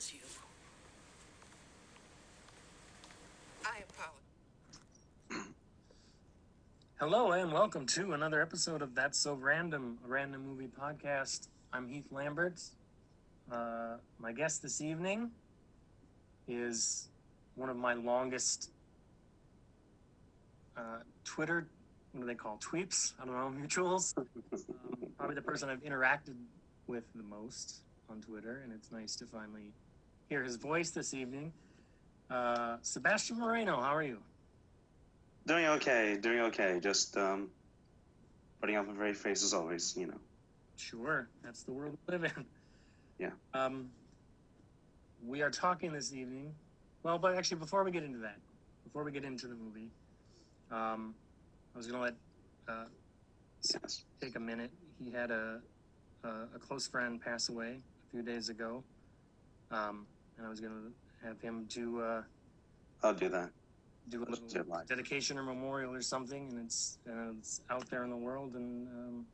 was you. I apologize. Hello and welcome to another episode of That's So Random, a random movie podcast. I'm Heath Lambert. Uh, my guest this evening is one of my longest uh, Twitter, what do they call tweets? I don't know, mutuals. um, probably the person I've interacted with the most on Twitter, and it's nice to finally hear his voice this evening. Uh, Sebastian Moreno, how are you? Doing okay, doing okay. Just um, putting up a brave face as always, you know. Sure, that's the world we live in. Yeah. Um, we are talking this evening. Well, but actually, before we get into that, before we get into the movie, um, I was gonna let uh, Yes. take a minute. He had a, a a close friend pass away a few days ago, um, and I was gonna have him do uh, I'll do that. do a Let's little do it live. dedication or memorial or something, and it's uh, it's out there in the world, and um,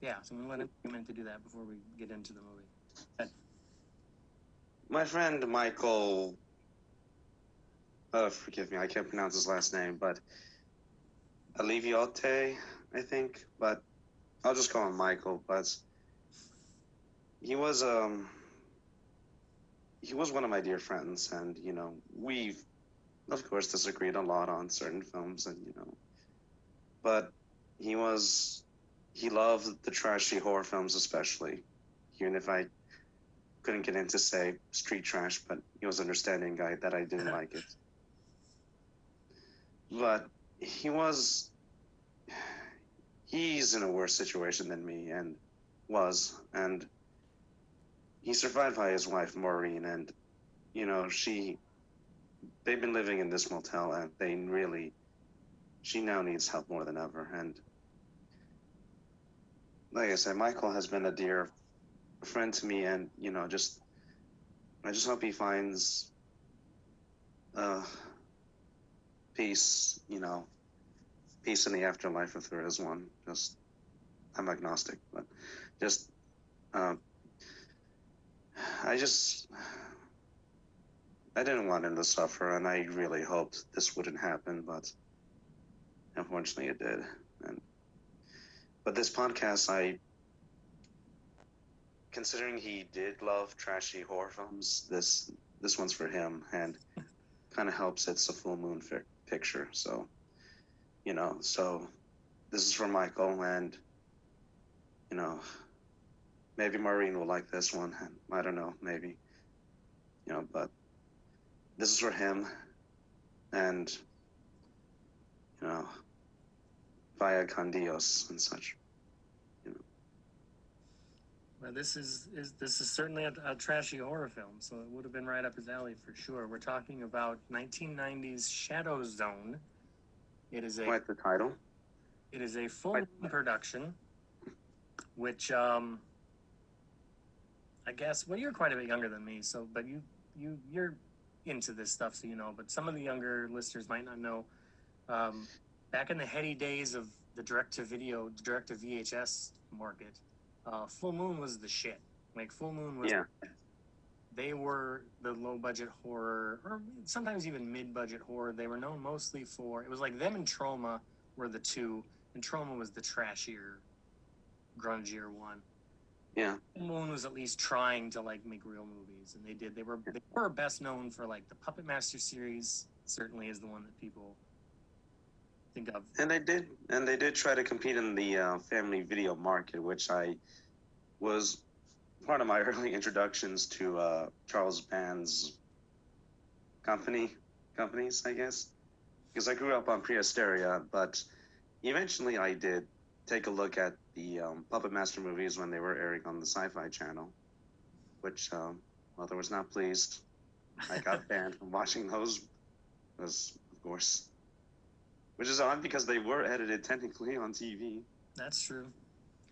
yeah, so I'm gonna let him come in to do that before we get into the movie. My friend Michael. Uh, forgive me, I can't pronounce his last name, but Aliviote, I think. But I'll just call him Michael. But he was um he was one of my dear friends, and you know we've of course disagreed a lot on certain films, and you know, but he was he loved the trashy horror films especially, even if I couldn't get into say street trash, but he was an understanding guy that I didn't like it. But he was he's in a worse situation than me and was and he survived by his wife Maureen and you know she they've been living in this motel and they really she now needs help more than ever and like I said Michael has been a dear friend to me and you know just I just hope he finds uh peace you know peace in the afterlife if there is one. Just I'm agnostic but just um I just I didn't want him to suffer and I really hoped this wouldn't happen but unfortunately it did and but this podcast I considering he did love trashy horror films, this this one's for him, and kind of helps. It's a full moon fi- picture, so you know. So this is for Michael, and you know, maybe Maureen will like this one. I don't know, maybe you know, but this is for him, and you know, via con Dios and such. Well, this is, is this is certainly a, a trashy horror film, so it would have been right up his alley for sure. We're talking about 1990's Shadow Zone. It is a Quite the title. it is a full production, which um, I guess well you're quite a bit younger than me, so but you you you're into this stuff, so you know. But some of the younger listeners might not know. Um, back in the heady days of the direct to video, direct to VHS market, uh, Full Moon was the shit. Like Full Moon was Yeah. they were the low budget horror, or sometimes even mid budget horror. They were known mostly for it was like them and Troma were the two, and Troma was the trashier, grungier one. Yeah. Moon was at least trying to like make real movies, and they did. They were they were best known for like the Puppet Master series. Certainly is the one that people think of. And they did, and they did try to compete in the uh, family video market, which I was part of my early introductions to uh, Charles Band's company companies, I guess, because I grew up on Prehysteria, but eventually I did take a look at the um, Puppet Master movies when they were airing on the Sci-Fi Channel, which um, mother was not pleased. I got banned from watching those, because of course. Which is odd because they were edited technically on TV. That's true.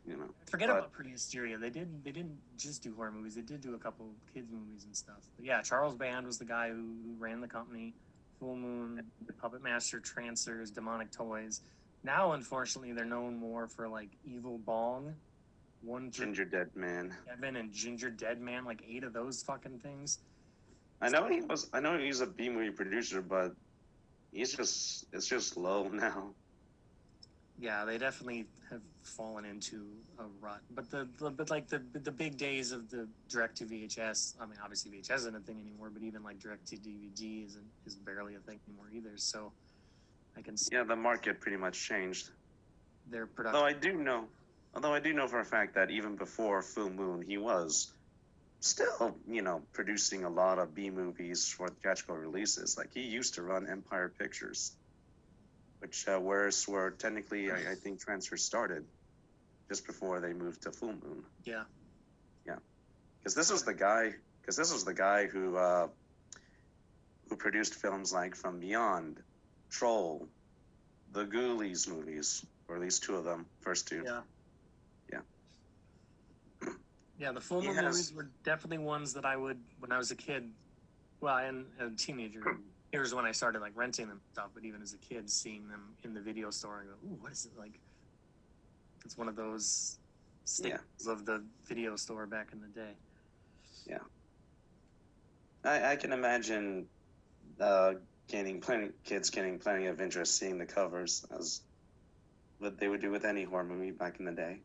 you know. Forget But- about Prehysteria. They did. They didn't just do horror movies. They did do a couple kids movies and stuff. But yeah, Charles Band was the guy who, who ran the company. Full Moon, the Puppet Master, Trancers, Demonic Toys. Now, unfortunately, they're known more for like Evil Bong, One Ginger Dead Man. Seven, and Ginger Dead Man. Like eight of those fucking things. I know he was. I know he's a B movie producer, but he's just. It's just low now. Yeah, they definitely have fallen into a rut. But the, the but like the the big days of the direct to VHS. I mean, obviously VHS isn't a thing anymore, but even like direct to DVD isn't is barely a thing anymore either. So I can see Yeah, the market pretty much changed. their Although production. I do know, although I do know for a fact that even before Full Moon, he was still, you know, producing a lot of B movies for theatrical releases. Like he used to run Empire Pictures, which uh, where's where technically I, I think Trancers started, just before they moved to Full Moon. Yeah, Because this was the guy. Because this was the guy who uh, who produced films like From Beyond, Troll, the Ghoulies movies, or at least two of them, first two. yeah, Yeah. yeah. The former movies were definitely ones that I would when I was a kid. Well, and a teenager. Here's when I started like renting them stuff. But even as a kid, seeing them in the video store and go, "Ooh, what is it like?" It's one of those staples of the video store back in the day. Yeah, I, I can imagine uh, gaining plenty kids getting plenty of interest seeing the covers as what they would do with any horror movie back in the day.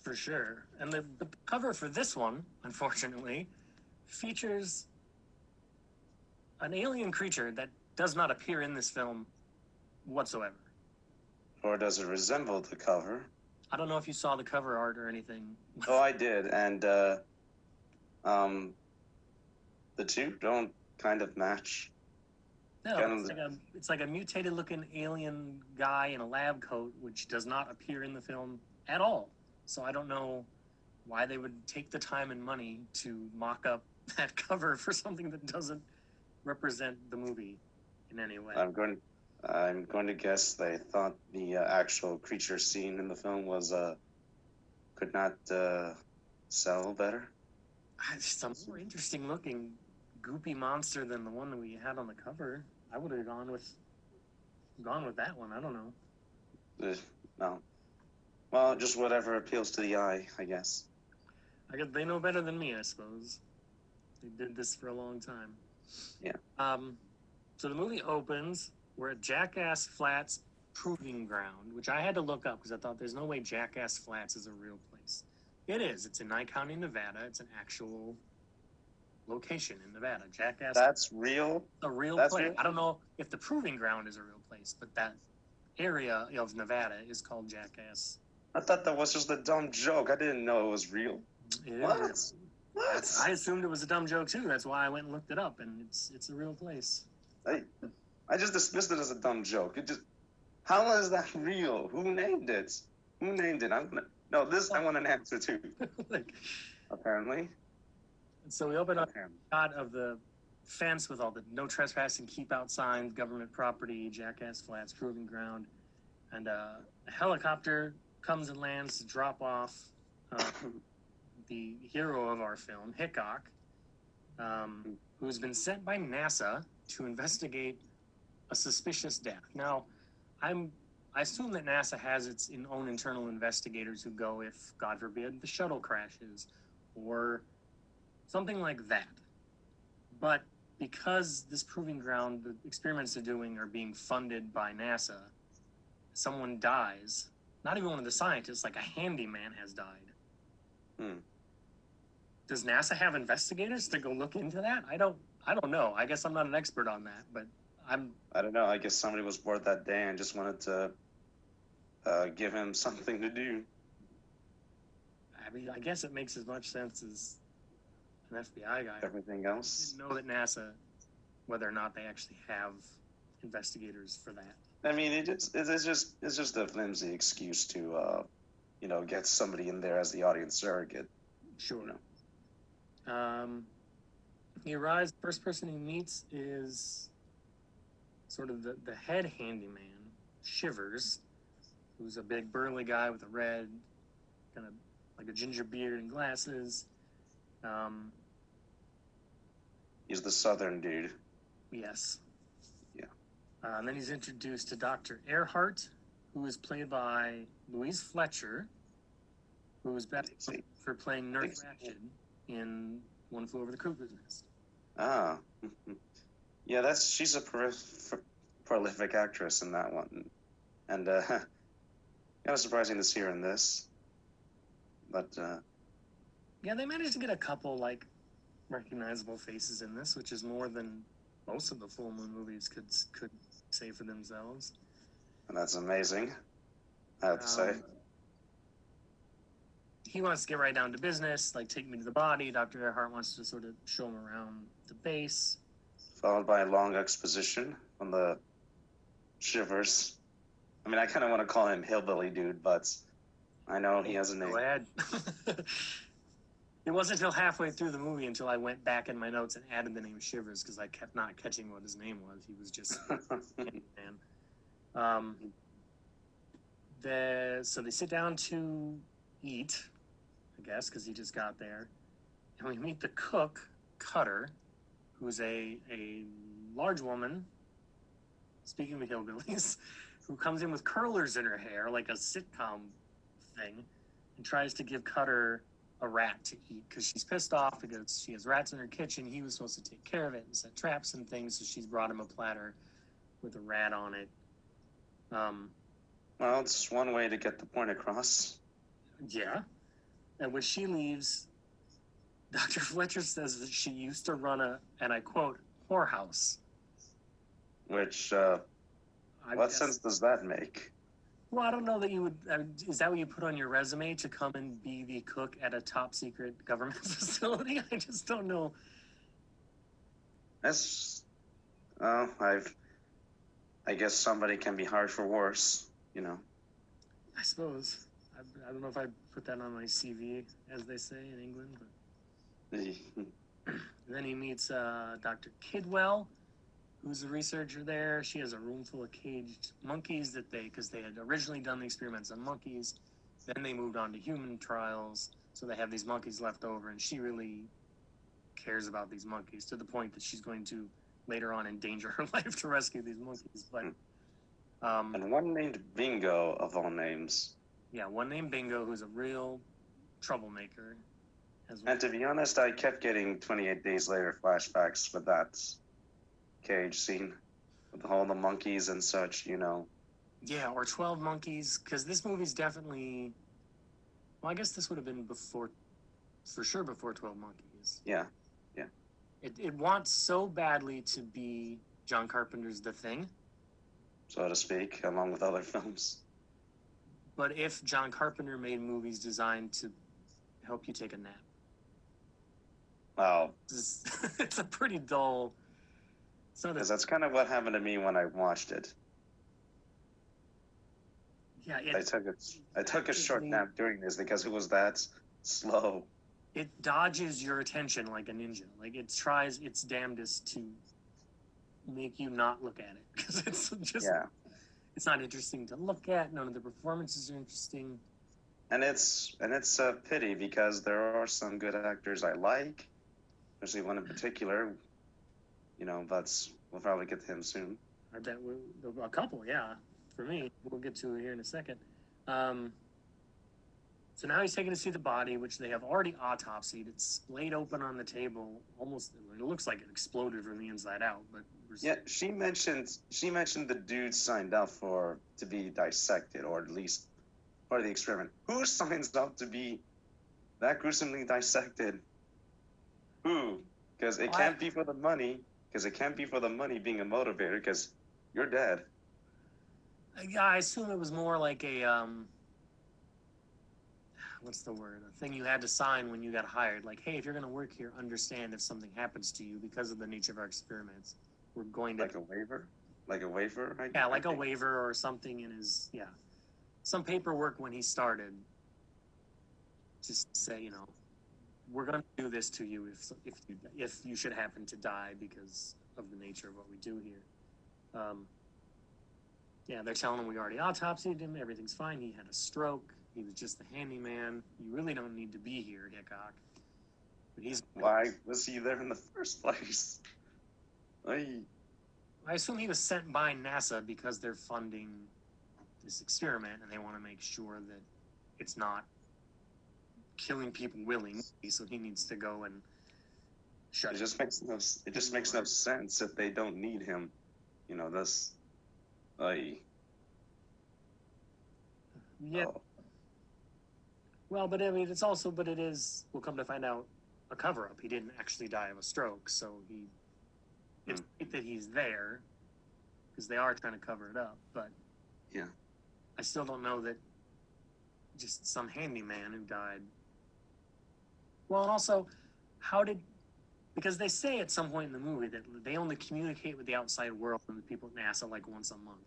For sure. And the, the cover for this one, unfortunately, features an alien creature that does not appear in this film whatsoever. Or does it resemble the cover? I don't know if you saw the cover art or anything. Oh, I did, and uh, um, the two don't kind of match. No, Kind it's of- like a it's like a mutated looking alien guy in a lab coat, which does not appear in the film at all. So I don't know why they would take the time and money to mock up that cover for something that doesn't represent the movie in any way. I'm going. I'm going to guess they thought the uh, actual creature seen in the film was uh, could not uh, sell better. It's a more interesting looking goopy monster than the one that we had on the cover. I would have gone with gone with that one. I don't know. No. Well, just whatever appeals to the eye, I guess. I guess they know better than me, I suppose. They did this for a long time. Yeah. Um, so the movie opens. We're at Jackass Flats Proving Ground, which I had to look up because I thought there's no way Jackass Flats is a real place. It is. It's in Nye County, Nevada. It's an actual location in Nevada. Jackass That's real. a real That's place. real? I don't know if the proving ground is a real place, but that area of Nevada is called Jackass. I thought that was just a dumb joke. I didn't know it was real. It is What? What? I assumed it was a dumb joke too. That's why I went and looked it up, and it's it's a real place. I, I just dismissed it as a dumb joke. It just, how is that real? Who named it? Who named it? I'm gonna, no, this I want an answer to. like, Apparently. So we open up shot of the fence with all the no trespassing, keep out signs, government property, Jackass Flats, proving ground, and uh, a helicopter comes and lands to drop off uh, the hero of our film, Hickok, um, who's been sent by NASA to investigate a suspicious death. Now, I'm I assume that NASA has its own internal investigators who go if, God forbid, the shuttle crashes or something like that. But because this proving ground, the experiments they're doing are being funded by NASA, someone dies. Not even one of the scientists, like a handyman has died. Hmm. Does NASA have investigators to go look into that? I don't. I don't know. I guess I'm not an expert on that, but I'm. I don't know. I guess somebody was bored that day and just wanted to uh, give him something to do. I mean, I guess it makes as much sense as an FBI guy. Everything I else. didn't know that NASA, whether or not they actually have investigators for that. I mean, it just, it's just it's just a flimsy excuse to, uh, you know, get somebody in there as the audience surrogate. Sure. No. Um, he arrives. First person he meets is sort of the, the head handyman, Shivers, who's a big burly guy with a red, kind of like a ginger beard and glasses. Um, He's the southern dude. yes. Yeah. Uh, and then he's introduced to Dr. Earhart, who is played by Louise Fletcher, who is best for playing Nurse. Ratched in One Flew Over the Cuckoo's Nest. Ah, yeah, that's she's a prolif- prolific actress in that one, and uh, kind of surprising to see her in this. But uh, Yeah, they managed to get a couple like recognizable faces in this, which is more than most of the full moon movies could could say for themselves. And that's amazing. I have to say. Um, He wants to get right down to business, like take me to the body. Dr. Earhart wants to sort of show him around the base. Followed by a long exposition on the shivers. I mean, I kind of want to call him hillbilly dude, but I know he has a name. Go ahead. it wasn't until halfway through the movie until I went back in my notes and added the name Shivers because I kept not catching what his name was. He was just man. Um, the so they sit down to eat, I guess, because he just got there, and we meet the cook, Cutter, who's a a large woman. Speaking of hillbillies, who comes in with curlers in her hair like a sitcom thing, and tries to give Cutter a rat to eat because she's pissed off because she has rats in her kitchen. He was supposed to take care of it and set traps and things, so she's brought him a platter with a rat on it. Um, well, it's one way to get the point across. yeah. And when she leaves, Dr. Fletcher says that she used to run a, and I quote, whorehouse. Which, uh, I what guess- sense does that make? Well, I don't know that you would. I mean, is that what you put on your resume to come and be the cook at a top secret government facility? I just don't know. That's, oh, I've, I guess somebody can be hard for worse, you know. I suppose. I, I don't know if I put that on my CV, as they say in England. But then he meets uh, Dr. Kidwell, who's a researcher there. She has a room full of caged monkeys that they, because they had originally done the experiments on monkeys, then they moved on to human trials. So they have these monkeys left over, and she really cares about these monkeys to the point that she's going to later on endanger her life to rescue these monkeys. But um, And one named Bingo, of all names. yeah, one named Bingo, who's a real troublemaker. As well. And to be honest, I kept getting 28 Days Later flashbacks with that cage scene. With all the monkeys and such, you know. Yeah, or 12 Monkeys, because this movie's definitely. Well, I guess this would have been before, for sure before 12 Monkeys. Yeah. Yeah. It, it wants so badly to be John Carpenter's The Thing, so to speak, along with other films. but if John Carpenter made movies designed to help you take a nap, Wow, it's, it's a pretty dull. Because that's kind of what happened to me when I watched it. yeah, I it, took a, I took a short nap during this because it was that slow. it dodges your attention like a ninja. Like it tries its damnedest to make you not look at it because it's just Yeah, it's not interesting to look at. None of the performances are interesting. and it's and it's a pity because there are some good actors I like, especially one in particular. You know, but we'll probably get to him soon. I bet we, a couple, yeah. For me, we'll get to it here in a second. Um, so now he's taken to see the body, which they have already autopsied. It's splayed open on the table, almost. It looks like it exploded from the inside out. But Yeah, she mentioned she mentioned the dude signed up for to be dissected, or at least part of the experiment. Who signs up to be that gruesomely dissected? Who? Because it I- can't be for the money. Because it can't be for the money being a motivator. Because you're dead. Yeah, I assume it was more like a um, what's the word? A thing you had to sign when you got hired. Like, hey, if you're going to work here, understand if something happens to you because of the nature of our experiments, we're going to Like a waiver. Like a waiver. I, yeah, like a think. waiver or something in his yeah, some paperwork when he started. Just say, you know, we're going to do this to you if if you if you should happen to die because of the nature of what we do here. Um, Yeah, they're telling him we already autopsied him. Everything's fine. He had a stroke. He was just the handyman. You really don't need to be here, Hickok. But he's. Why was he there in the first place? I, I assume he was sent by NASA because they're funding this experiment and they want to make sure that it's not killing people willingly. So he needs to go and shut it just makes no. It just makes no sense if they don't need him. You know, that's. I. Yeah. oh, Well, but I mean, it's also, but it is. We'll come to find out a cover up. He didn't actually die of a stroke, so he. Hmm. It's great that he's there, because they are trying to cover it up. But Yeah. I still don't know that. Just some handyman who died. Well, and also, how did? Because they say at some point in the movie that they only communicate with the outside world and the people at NASA like once a month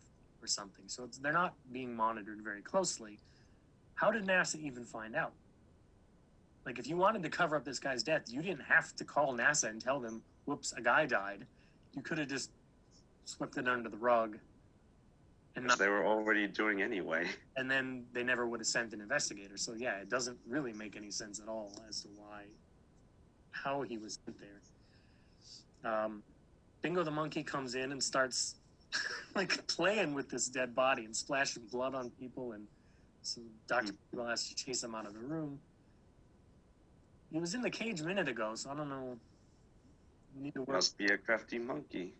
or something. So they're not being monitored very closely. How did NASA even find out? Like, if you wanted to cover up this guy's death, you didn't have to call NASA and tell them, whoops, a guy died. You could have just swept it under the rug. And, not, they were already doing anyway. and then they never would have sent an investigator. So, yeah, it doesn't really make any sense at all as to why, how he was sent there. Um, Bingo the monkey comes in and starts like playing with this dead body and splashing blood on people and so Dr. People has to chase him out of the room. He was in the cage a minute ago, so I don't know. We need to work Must be a crafty monkey.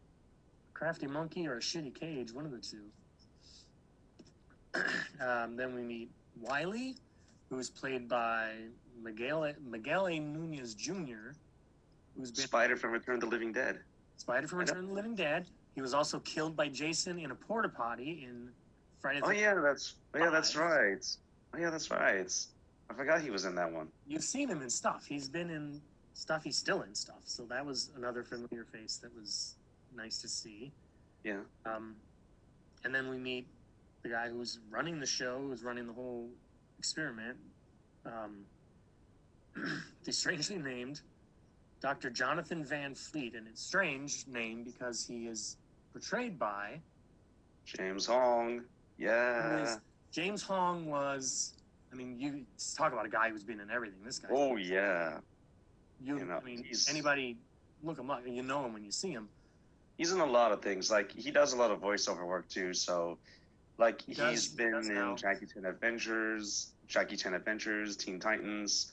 crafty monkey or a shitty cage, one of the two. um, then we meet Wiley, who's played by Miguel Miguel A. Nunez Jr., who's been Spider from Return of the Living Dead. Spider from Return of the Living Dead. He was also killed by Jason in a porta potty in Friday. Oh yeah, that's oh, yeah, that's right. Oh yeah, that's right. I forgot he was in that one. You've seen him in stuff. He's been in stuff. He's still in stuff. So that was another familiar face that was nice to see. Yeah. Um, and then we meet the guy who's running the show, who's running the whole experiment. Um, the strangely named Dr. Jonathan Van Fleet, and it's strange name because he is portrayed by James Hong. Yeah. James Hong was. I mean, you talk about a guy who's been in everything. This guy. Oh yeah. you, you know, I mean, anybody look him up, and you know him when you see him. He's in a lot of things. Like he does a lot of voiceover work too. So, like He has been in now. Jackie Chan Adventures, Jackie Chan Adventures, Teen Titans.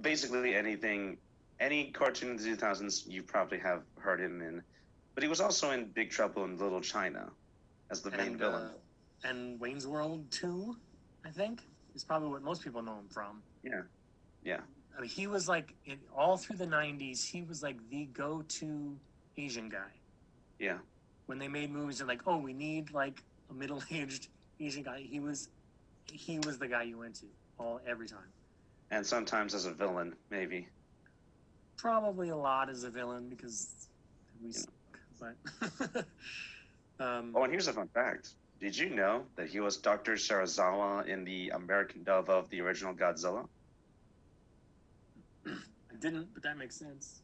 Basically anything, any cartoon in the 2000s, you probably have heard him in. But he was also in Big Trouble in Little China as the main villain. uh, and Wayne's World Two, I think, is probably what most people know him from. Yeah. Yeah. I mean, he was like in, all through the '90s. He was like the go-to Asian guy. Yeah. When they made movies, they're like, "Oh, we need like a middle-aged Asian guy." He was, he was the guy you went to all every time. And sometimes as a villain, maybe. Probably a lot as a villain because we suck. But um, Oh, and here's a fun fact. Did you know that he was Dr. Shirazawa in the American dub of the original Godzilla? I didn't, but that makes sense.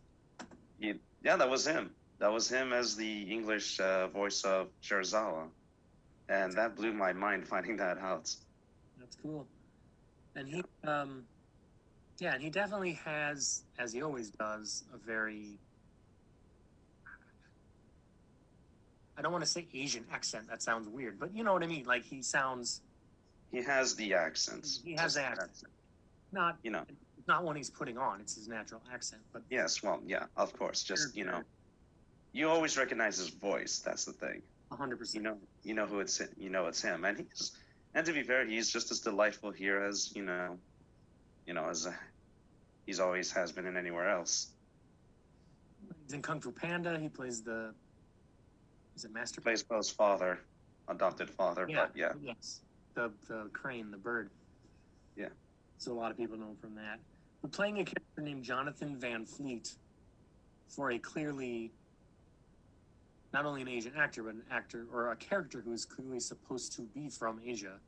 He, yeah, that was him. That was him as the English uh, voice of Shirazawa. And that blew my mind finding that out. That's cool. And he, um, yeah, and he definitely has, as he always does, a very. I don't want to say Asian accent. That sounds weird, but you know what I mean. Like he sounds He has the accent. He has the accent. not You know, not one he's putting on. It's his natural accent. But yes, well, yeah, of course. Just, you know, you always recognize his voice. That's the thing. Hundred You know, you know who it's you know it's him, and he's and to be fair, he's just as delightful here as you know, you know, as uh, he's always has been in anywhere else. He's in Kung Fu Panda. He plays the. Is it Master? Plays Po's father, adopted father, Yeah. but yeah, Yes. The the crane, the bird. Yeah. So a lot of people know him from that. But playing a character named Jonathan Van Fleet for a clearly not only an Asian actor, but an actor or a character who is clearly supposed to be from Asia.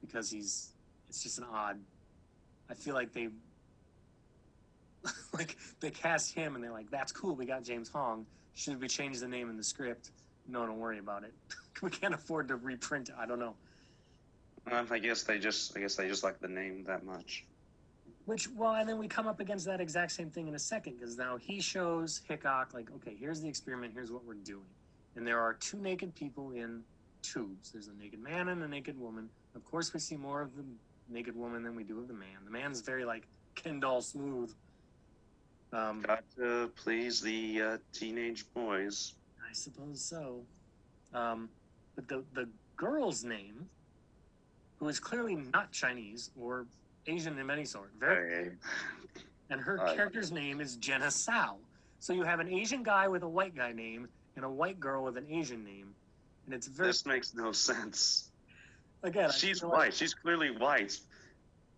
Because he's it's just an odd I feel like they like they cast him and they're like, That's cool, we got James Hong. Should we change the name in the script? no, don't worry about it. we can't afford to reprint. I don't know. Um, I guess they just I guess they just like the name that much. Which, well, and then we come up against that exact same thing in a second because now he shows Hickok, like, okay, here's the experiment, here's what we're doing. And there are two naked people in tubes. There's a naked man and a naked woman. Of course, we see more of the naked woman than we do of the man. The man's very, like, Ken doll smooth. Um, Got to please the uh, teenage boys. I suppose so. Um, but the, the girl's name, who is clearly not Chinese or Asian of any sort, very and her character's name is Jenna Zhao. So you have an Asian guy with a white guy name and a white girl with an Asian name, and it's very this makes no sense. again. She's feel like- white. She's clearly white.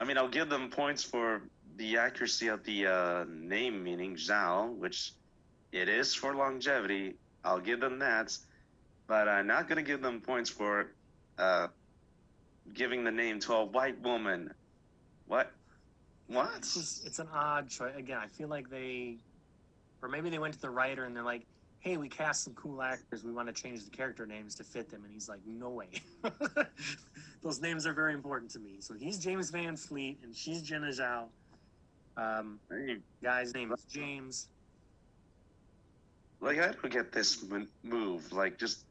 I mean, I'll give them points for the accuracy of the uh, name meaning Zhao, which it is for longevity. I'll give them that, but I'm not gonna give them points for uh, giving the name to a white woman. What? What? It's just it's an odd choice. Again, I feel like they, or maybe they went to the writer and they're like, "Hey, we cast some cool actors. We want to change the character names to fit them." And he's like, "No way. Those names are very important to me." So he's James Van Fleet and she's Jenna Zhao. Um, guy's name is James. Like I don't get this move. Like just,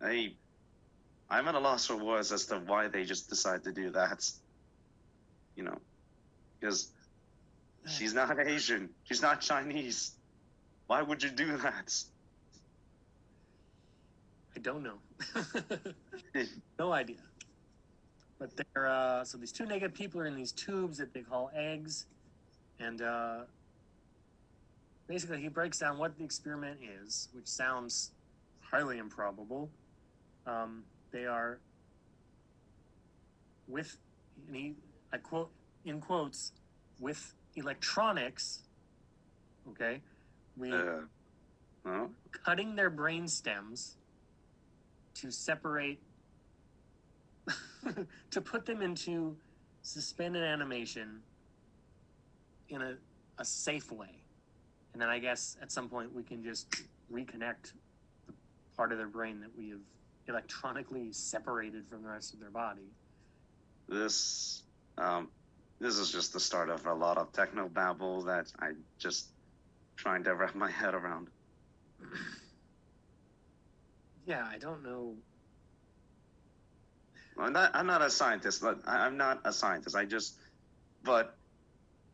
I, I'm at a loss for words as to why they just decide to do that. You know, because she's not Asian. She's not Chinese. Why would you do that? I don't know. no idea. But they're uh, so these two naked people are in these tubes that they call eggs, and uh, basically he breaks down what the experiment is, which sounds highly improbable. Um, they are with, and he, I quote in quotes, with electronics. Okay, we Uh, cutting their brain stems to separate to put them into suspended animation in a, a safe way. And then i guess at some point we can just reconnect the part of their brain that we have electronically separated from the rest of their body. This, um, this is just the start of a lot of techno babble that I just trying to wrap my head around. yeah i don't know I'm not, I'm not a scientist. I'm not a scientist. I just, but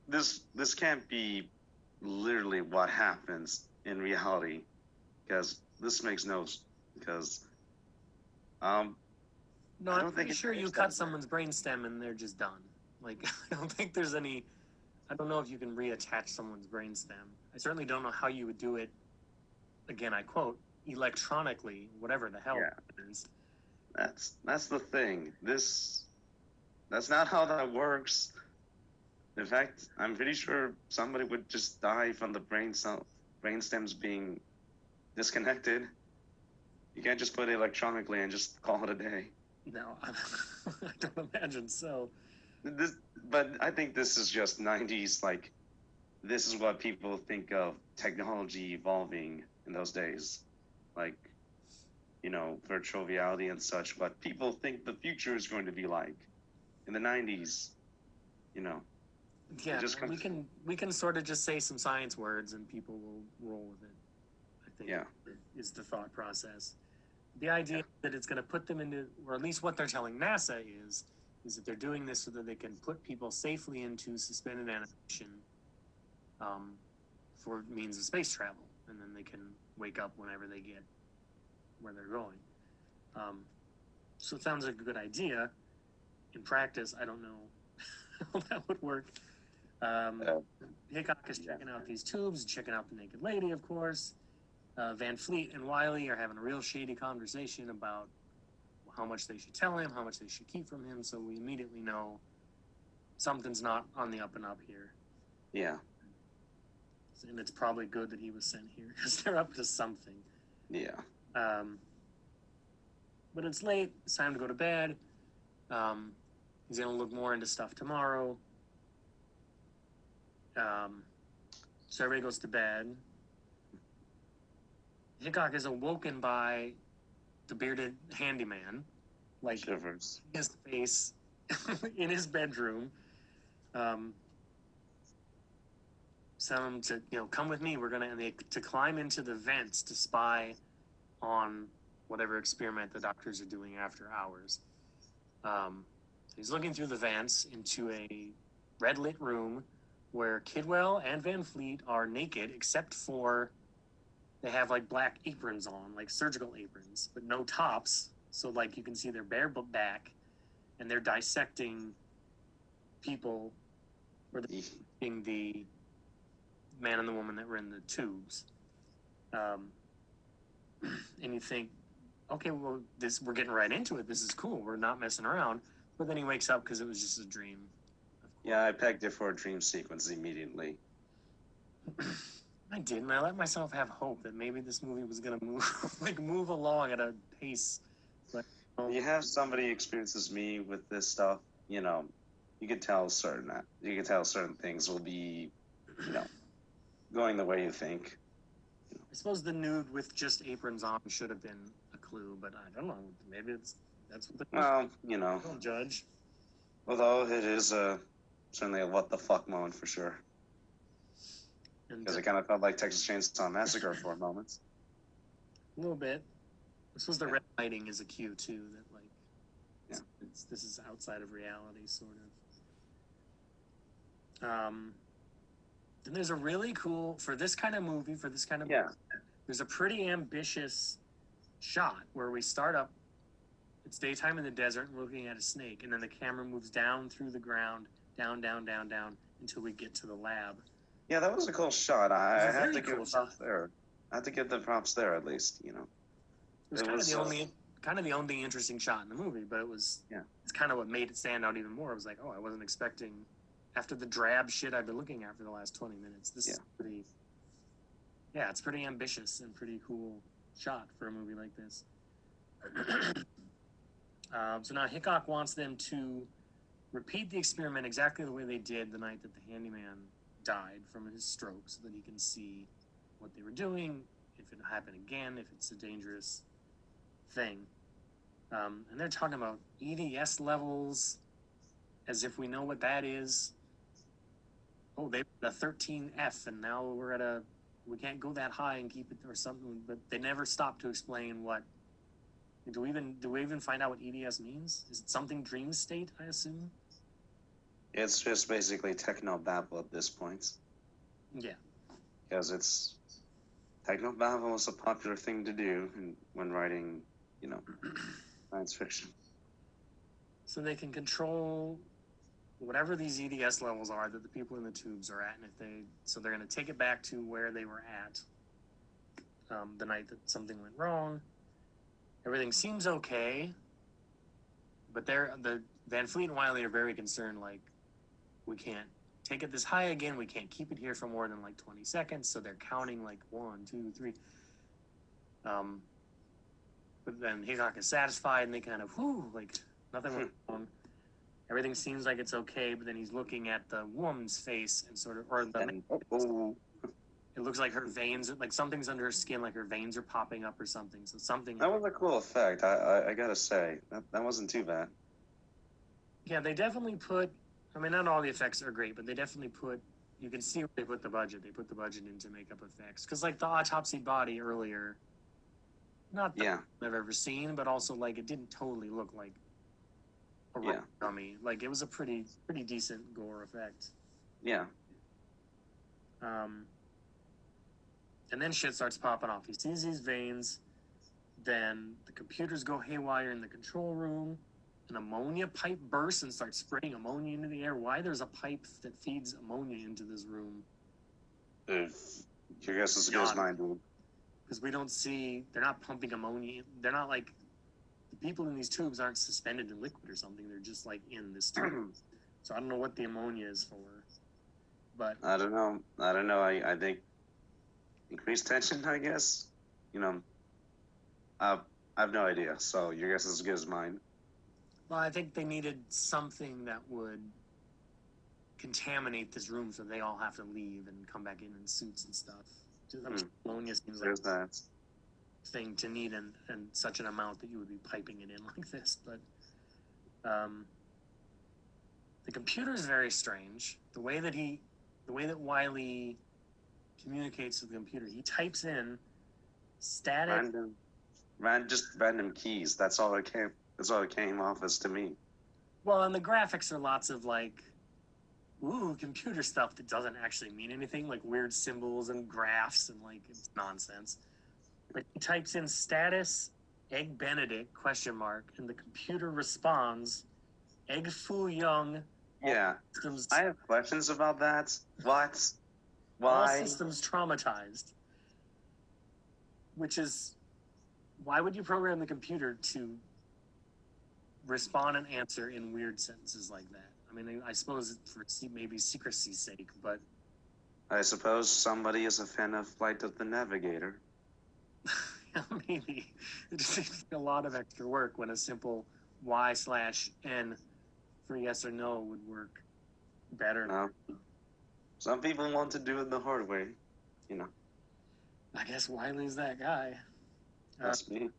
this this can't be literally what happens in reality, because this makes no because um no I i'm don't pretty sure you cut someone's brain stem and they're just done like i don't think there's any i don't know if you can reattach someone's brain stem i certainly don't know how you would do it again i quote electronically whatever the hell Yeah. it is that's that's the thing. This that's not how that works. In fact, I'm pretty sure somebody would just die from the brain cell brain stems being disconnected. You can't just put it electronically and just call it a day. no i don't imagine so This, but I think this is just '90s. Like, this is what people think of technology evolving in those days, like, you know, virtual reality and such. What people think the future is going to be like in the '90s, you know. yeah just we can we can sort of just say some science words and people will roll with it i think Yeah. is the thought process the idea that it's going to put them into or at least what they're telling nasa is is that they're doing this so that they can put people safely into suspended animation um, for means of space travel and then they can wake up whenever they get where they're going um, so it sounds like a good idea in practice i don't know how that would work um, Uh, Hickok is yeah. checking out these tubes, checking out the naked lady, of course. Uh, Van Fleet and Wiley are having a real shady conversation about how much they should tell him, how much they should keep from him. So we immediately know something's not on the up and up here, Yeah, and it's probably good that he was sent here because they're up to something. yeah. Um, but it's late. It's time to go to bed. Um, he's gonna look more into stuff tomorrow. Um, so everybody goes to bed. Hickok is awoken by the bearded handyman, like Shivers. his face in his bedroom. Um, to you know come with me. We're gonna and they to climb into the vents to spy on whatever experiment the doctors are doing after hours. Um, he's looking through the vents into a red lit room where Kidwell and Van Fleet are naked except for they have like black aprons on, like surgical aprons, but no tops. So like you can see their bare back, and they're dissecting people, or being the man and the woman that were in the tubes. Um, and you think, okay, well, this we're getting right into it. This is cool. We're not messing around. But then he wakes up because it was just a dream. Yeah, I pegged it for a dream sequence immediately. I didn't. I let myself have hope that maybe this movie was gonna move, like move along at a pace. But um, When you have somebody experiences me with this stuff, you know, you can tell certain you can tell certain things will be, you know, going the way you think. I suppose the nude with just aprons on should have been a clue, but I don't know. Maybe it's that's what the Well, you know, don't judge. although it is a certainly a what the fuck moment for sure, because it kind of felt like Texas Chainsaw Massacre for a moment. a little bit. This was the red lighting is a cue too. That like, Yeah. it's, this is outside of reality, sort of. Um, then there's a really cool for this kind of movie, for this kind of Yeah. there's a pretty ambitious shot where we start up. It's daytime in the desert, and looking at a snake, and then the camera moves down through the ground, down, down, down, down, until we get to the lab. Yeah, that was a cool shot. I, It was a I have to give props there. I have to give the props there at least. You know. It was It kind was, of the uh, only, kind of the only interesting shot in the movie, but it was, Yeah. it's kind of what made it stand out even more. I was like, oh, I wasn't expecting, after the drab shit I've been looking at for the last twenty minutes, this is pretty, yeah, it's pretty ambitious and pretty cool shot for a movie like this. um, so now Hickok wants them to repeat the experiment exactly the way they did the night that the handyman died from his stroke, so that he can see what they were doing, if it happened again, if it's a dangerous thing. Um, and they're talking about EDS levels as if we know what that is. Oh, they were a 13F, and now we're at a. We can't go that high and keep it or something. But they never stop to explain what. Do we even do we even find out what EDS means? Is it something dream state? I assume. It's just basically techno babble at this point, Yeah. because it's techno babble is a popular thing to do in, when writing, you know, science fiction. So they can control whatever these EDS levels are that the people in the tubes are at, and if they so they're going to take it back to where they were at um, the night that something went wrong. Everything seems okay, but they're the Van Fleet and Wiley are very concerned. Like, we can't take it this high again. We can't keep it here for more than like twenty seconds. So they're counting like one, two, three. Um, but then Hickok is satisfied, and they kind of whoo, like nothing went wrong. Everything seems like it's okay, but then he's looking at the woman's face and sort of, or the, oh, oh, it looks like her veins, like something's under her skin, like her veins are popping up or something. So something. that was a cool effect. I, I, I gotta say that that wasn't too bad. Yeah, they definitely put. I mean, not all the effects are great, but they definitely put. You can see where they put the budget. They put the budget into makeup effects because, like the autopsy body earlier, not that Yeah, I've ever seen, but also like it didn't totally look like a Yeah. dummy. Like it was a pretty pretty decent gore effect. yeah. Um, and then shit starts popping off. He sees these veins. Then the computers go haywire in the control room. An ammonia pipe bursts and starts spraying ammonia into the air. Why there's a pipe that feeds ammonia into this room? If your guess is as good as mine, dude. Because we don't see, they're not pumping ammonia. They're not like, the people in these tubes aren't suspended in liquid or something. They're just like in this tube. so I don't know what the ammonia is for. But I don't know. I don't know. I, I think increased tension. I guess. You know. Uh, I have no idea. So your guess is as good as mine. Well, I think they needed something that would contaminate this room so they all have to leave and come back in in suits and stuff. Just, Hmm. ammonia seems like There's that. thing to need in, in such an amount that you would be piping it in like this. But um, the computer is very strange. The way that he, the way that Wiley communicates with the computer, he types in static. Random, ran just random keys. That's all it came. That's all it came off as to me. Well, and the graphics are lots of like, ooh, computer stuff that doesn't actually mean anything, like weird symbols and graphs and like it's nonsense. But he types in status egg Benedict question mark, and the computer responds egg foo young. Yeah, Systems, I have questions about that. What? all Why? systems traumatized. Which is, why would you program the computer to respond and answer in weird sentences like that? I mean, I suppose for maybe secrecy's sake, but I suppose somebody is a fan of Flight of the Navigator. maybe it just seems like a lot of extra work when a simple y slash n for yes or no would work better. No. Some people want to do it the hard way. You know, I guess Wiley's that guy. Uh, that's me.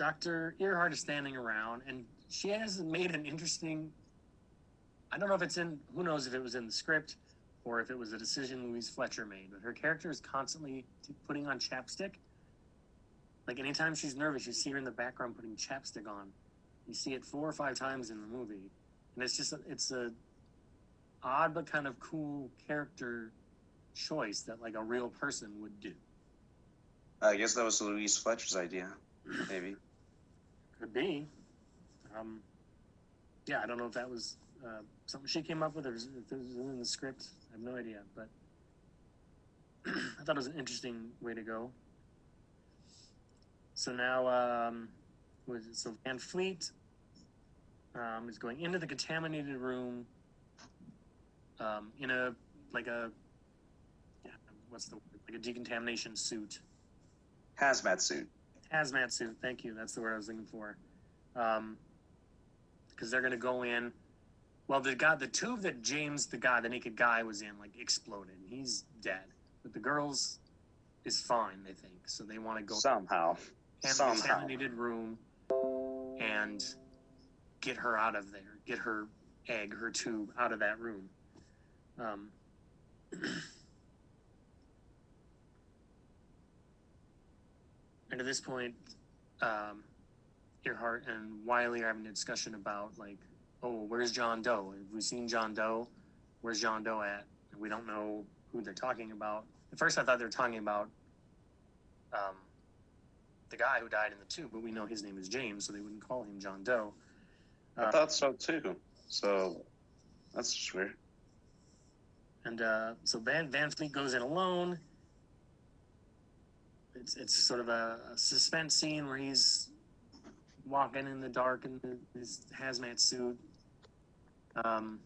Dr. Earhart is standing around, and she has made an interesting. I don't know if it's in. Who knows if it was in the script, or if it was a decision Louise Fletcher made. But her character is constantly putting on chapstick. Like anytime she's nervous, you see her in the background putting chapstick on. You see it four or five times in the movie, and it's just a, it's a odd but kind of cool character choice that like a real person would do. I guess that was Louise Fletcher's idea. Maybe. Could be. Um, yeah, I don't know if that was uh, something she came up with or if it was in the script. I have no idea, but I thought it was an interesting way to go. So now, um, was it, so Van Fleet um, is going into the contaminated room um, in a like a yeah, what's the word? like a decontamination suit Hazmat suit. Hazmat suit. Thank you. That's the word I was looking for. Um, because they're gonna go in. Well, the guy, the tube that James, the guy, the naked guy, was in, like exploded. He's dead, but the girls is fine. They think so. They want to go Somehow. in the Somehow. contaminated room and get her out of there. Get her egg, her tube, out of that room. Um, and at this point, um, Earhart and Wiley are having a discussion about like, oh, where's John Doe? Have we seen John Doe? Where's John Doe at? We don't know who they're talking about. At first, I thought they were talking about um, the guy who died in the tube, but we know his name is James, so they wouldn't call him John Doe. I Uh, thought so too. So that's just weird. And uh, so Van Van Fleet goes in alone. It's it's sort of a, a suspense scene where he's walking in the dark in the, his hazmat suit. Um,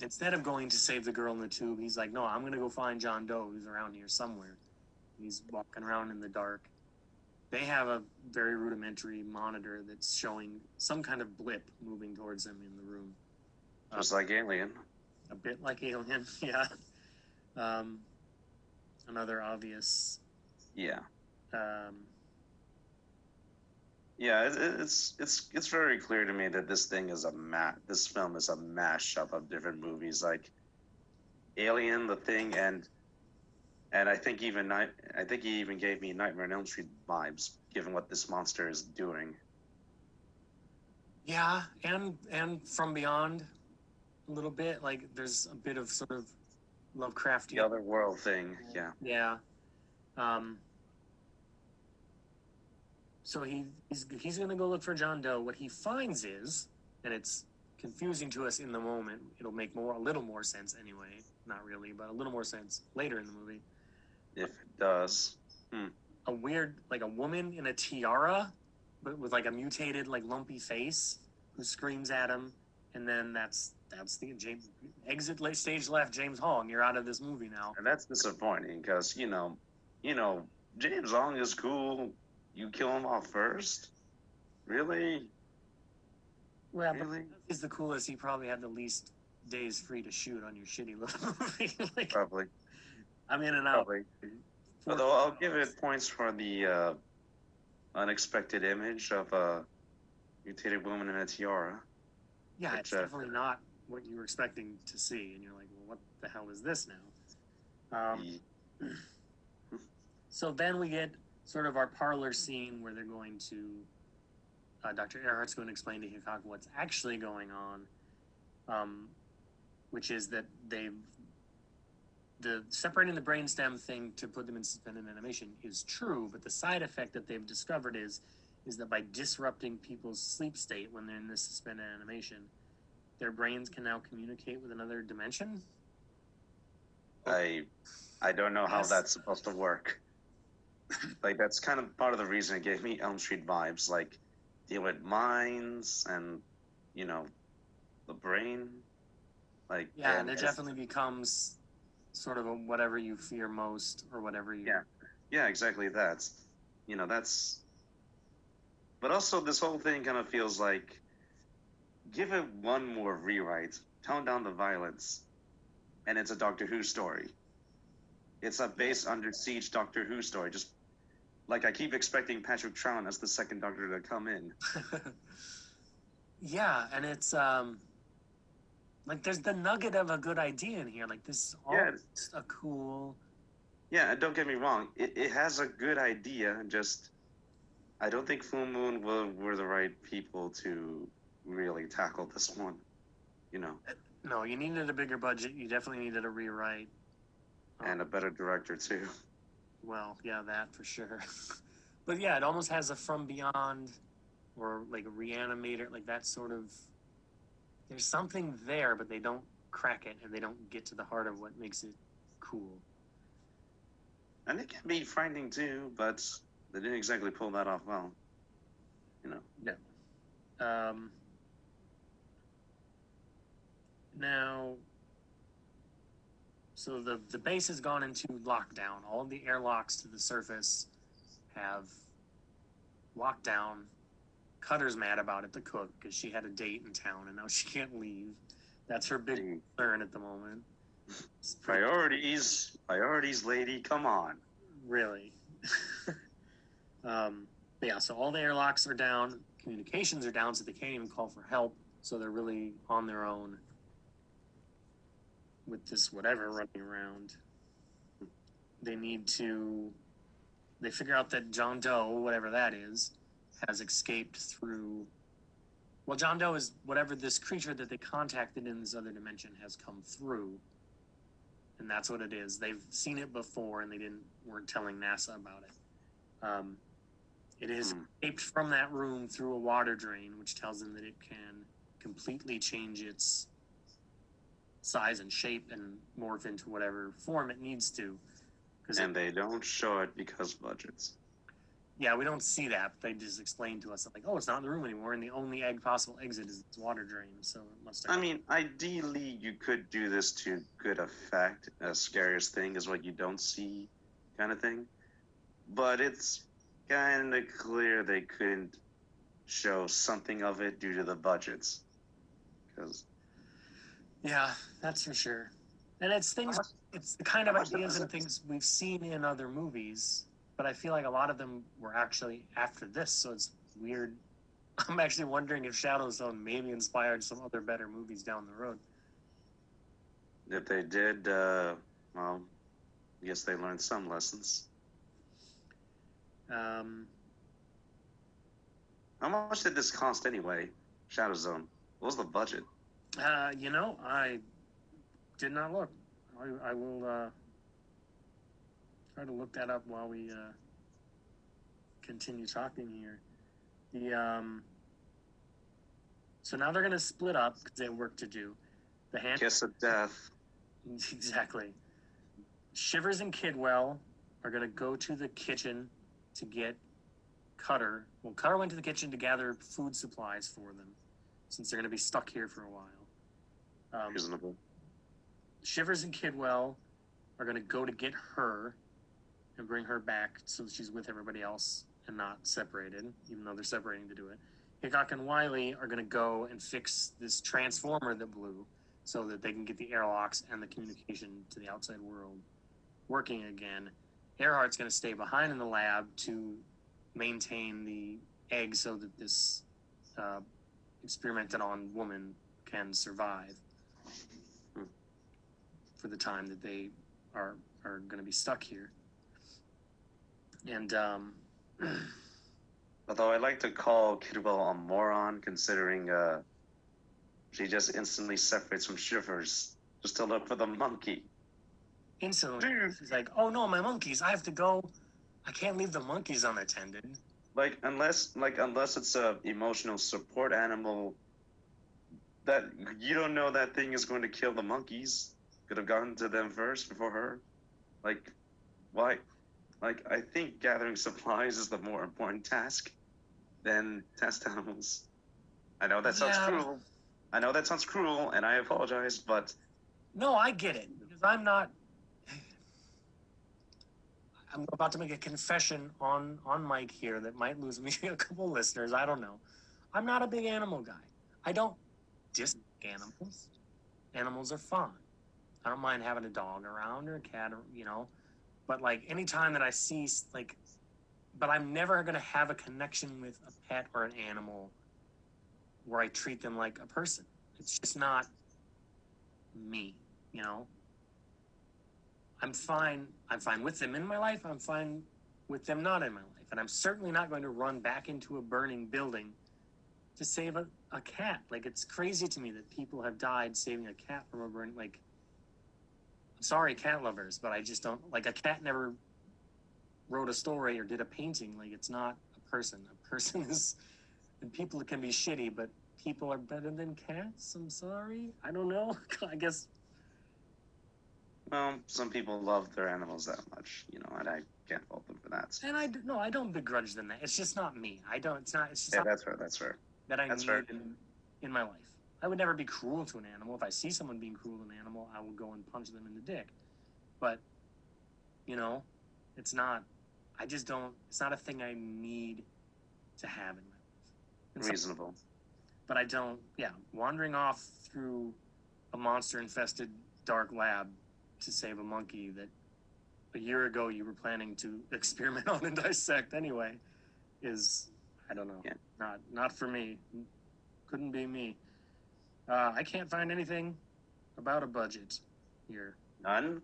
instead of going to save the girl in the tube, he's like, "No, I'm gonna go find John Doe, who's around here somewhere." He's walking around in the dark. They have a very rudimentary monitor that's showing some kind of blip moving towards them in the room Just like Alien. a bit like Alien, yeah. Um, another obvious. Yeah. Um, Yeah, it, it- it's it's it's very clear to me that this thing is a ma- this film is a mashup of different movies like Alien, The Thing, and and I think even night I think he even gave me Nightmare on Elm Street vibes, given what this monster is doing. yeah, and and from beyond, a little bit like there's a bit of sort of Lovecraftian. The other world thing, yeah. Yeah. Um, so he he's he's gonna go look for John Doe. What he finds is, and it's confusing to us in the moment. It'll make more a little more sense anyway. Not really, but a little more sense later in the movie. If it does, hmm. a weird like a woman in a tiara but with like a mutated like lumpy face who screams at him and then that's that's the James exit late stage left James Hong you're out of this movie now and that's disappointing because you know, you know, James Hong is cool. You kill him off first, really, well really, he's the coolest he probably had the least days free to shoot on your shitty little movie like probably, I'm in and out probably. Although I'll give it points for the uh, unexpected image of a mutated woman in a tiara. Yeah, which, it's uh, definitely not what you were expecting to see, and you're like, well, what the hell is this now? Um, so then we get sort of our parlor scene where they're going to, uh, Dr. Earhart's going to explain to Hickok what's actually going on, um, which is that they've the separating the brainstem thing to put them in suspended animation is true, but the side effect that they've discovered is is that by disrupting people's sleep state when they're in this suspended animation, their brains can now communicate with another dimension. I I don't know how Yes. that's supposed to work. like that's kind of part of the reason it gave me Elm Street vibes, like deal with minds and you know the brain. Like Yeah, and it definitely becomes sort of a whatever you fear most or whatever you. Yeah. Yeah, exactly. That's you know that's. But also, this whole thing kind of feels like, give it one more rewrite, tone down the violence, and it's a Doctor Who story. It's a base under siege Doctor Who story. Just like I keep expecting Patrick Troughton as the second Doctor to come in. yeah, and it's um like there's the nugget of a good idea in here. Like this is all Yeah. just a cool Yeah, don't get me wrong. It, it has a good idea. Just I don't think Full Moon were, were the right people to really tackle this one. You know, no, you needed a bigger budget, you definitely needed a rewrite. and a better director too. Well, yeah, that for sure. but yeah, it almost has a from beyond or like a reanimator, like that sort of there's something there, but they don't crack it and they don't get to the heart of what makes it cool. And it can be frightening too, but they didn't exactly pull that off well. You know. Yeah. Um, now, so the the base has gone into lockdown. All the airlocks to the surface have locked down. Cutter's mad about it. The cook because she had a date in town and now she can't leave. That's her big Mm. concern at the moment. Priorities, priorities, lady. Come on. really. um, yeah, so all the airlocks are down, communications are down, so they can't even call for help. So they're really on their own with this whatever running around. They need to. They figure out that John Doe, whatever that is, has escaped through. Well, John Doe is whatever this creature that they contacted in this other dimension has come through and that's what it is. They've seen it before, and they didn't weren't telling NASA about it. Um, it is Hmm. escaped from that room through a water drain, which tells them that it can completely change its size and shape and morph into whatever form it needs to. And they don't show it because budgets. yeah, we don't see that. But they just explain to us that like, oh, it's not in the room anymore, and the only egg possible exit is its water drain. So it must. Have I mean, ideally, you could do this to good effect. A scariest thing is what you don't see, kind of thing. But it's kind of clear they couldn't show something of it due to the budgets. Because Yeah, that's for sure. And it's things, it's the kind of ideas and things we've seen in other movies, but I feel like a lot of them were actually after this, so it's weird. I'm actually wondering if Shadow Zone maybe inspired some other better movies down the road. if they did, uh, well, I guess they learned some lessons. Um, How much did this cost anyway? Shadow Zone. What was the budget? Uh, you know, I did not look. I, I will uh, try to look that up while we uh, continue talking here. The um, so now they're gonna split up because they have work to do. The hand Kiss of Death. exactly. Shivers and Kidwell are gonna go to the kitchen to get Cutter. Well, Cutter went to the kitchen to gather food supplies for them, since they're gonna be stuck here for a while. Um, Reasonable. Shivers and Kidwell are going to go to get her and bring her back so that she's with everybody else and not separated, even though they're separating to do it. Hickok and Wiley are going to go and fix this transformer that blew so that they can get the airlocks and the communication to the outside world working again. Earhart's going to stay behind in the lab to maintain the egg so that this uh, experimented on woman can survive. For the time that they are are going to be stuck here. And um, Although I like to call Kidwell a moron, considering uh, she just instantly separates from Shivers just to look for the monkey. instantly, she's like, "Oh no, my monkeys! I have to go. I can't leave the monkeys unattended." Like unless, like unless it's a emotional support animal, that you don't know that thing is going to kill the monkeys. Could have gotten to them first before her. Like, why? Like I think gathering supplies is the more important task than test animals. I know that sounds Yeah. cruel. I know that sounds cruel, and I apologize, but No, I get it because I'm not. I'm about to make a confession on on mic here that might lose me a couple listeners. I don't know. I'm not a big animal guy. I don't dislike animals. Animals are fun. I don't mind having a dog around or a cat, or you know. But like anytime that I see like, but I'm never gonna have a connection with a pet or an animal where I treat them like a person. It's just not me you know i'm fine i'm fine with them in my life i'm fine with them not in my life and i'm certainly not going to run back into a burning building to save a, a cat like it's crazy to me that people have died saving a cat from a burning like sorry cat lovers but i just don't like a cat never wrote a story or did a painting like it's not a person a person is and people can be shitty but people are better than cats i'm sorry i don't know i guess well, some people love their animals that much, you know, and I can't fault them for that. And I no, I don't begrudge them that. It's just not me. I don't. It's not. It's just Yeah, not that's fair. That's fair. that I that's need in, in my life. I would never be cruel to an animal. If I see someone being cruel to an animal, I will go and punch them in the dick. But you know, it's not. I just don't. It's not a thing I need to have in my life. Reasonable. but I don't. Yeah, wandering off through a monster-infested dark lab to save a monkey that a year ago you were planning to experiment on and dissect anyway is I don't know. Yeah. Not not for me. Couldn't be me. Uh, I can't find anything about a budget here. None.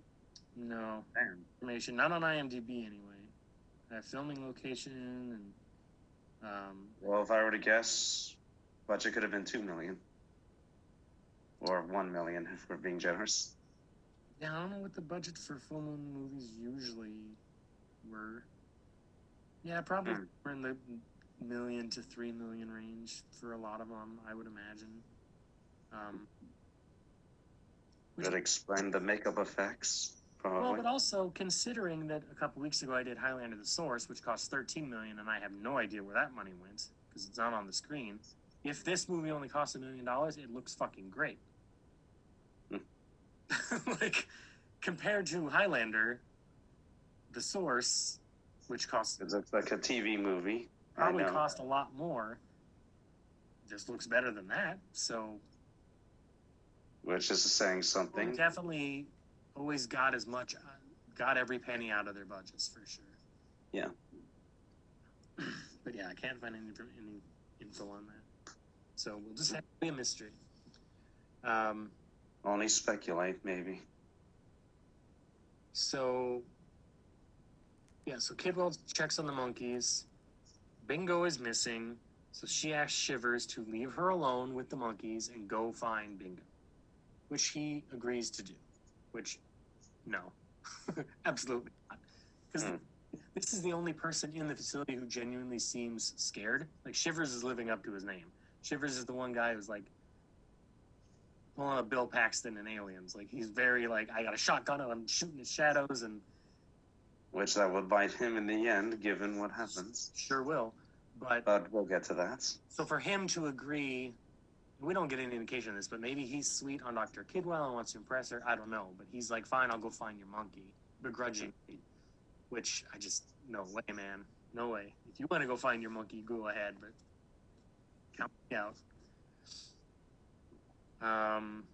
No Damn. information. Not on IMDb anyway. I have filming location and um, Well, if I were to guess, budget could have been two million, or one million if we're being generous. Yeah, I don't know what the budget for full moon movies usually were. Yeah, probably Hmm. we're in the million to three million range for a lot of them, I would imagine. Um, That explain the makeup effects, Probably. well, but also considering that a couple weeks ago I did Highlander: The Source, which cost thirteen million, and I have no idea where that money went because it's not on the screen. If this movie only cost a million dollars, it looks fucking great. like compared to Highlander, The Source, which cost It looks like a TV movie. Probably cost a lot more, just looks better than that. So Which is saying something. definitely always got as much, got every penny out of their budgets for sure. Yeah. But yeah, I can't find any, any info on that. So we'll just have to be a mystery. Um, Only speculate, maybe. So, yeah, so Kidwell checks on the monkeys. Bingo is missing, so she asks Shivers to leave her alone with the monkeys and go find Bingo, which he agrees to do. Which, no, absolutely not. Because Hmm. this is the only person in the facility who genuinely seems scared. Like, Shivers is living up to his name. Shivers is the one guy who's like, pulling a Bill Paxton in Aliens. Like he's very like I got a shotgun and I'm shooting at shadows and Which that will bite him in the end, given what happens. sure will. But But we'll get to that. so for him to agree, we don't get any indication of this, but maybe he's sweet on Dr. Kidwell and wants to impress her. I don't know, but he's like, fine, I'll go find your monkey, begrudgingly. Which I just no way, man, no way. If you want to go find your monkey, go ahead, but count me out. Um,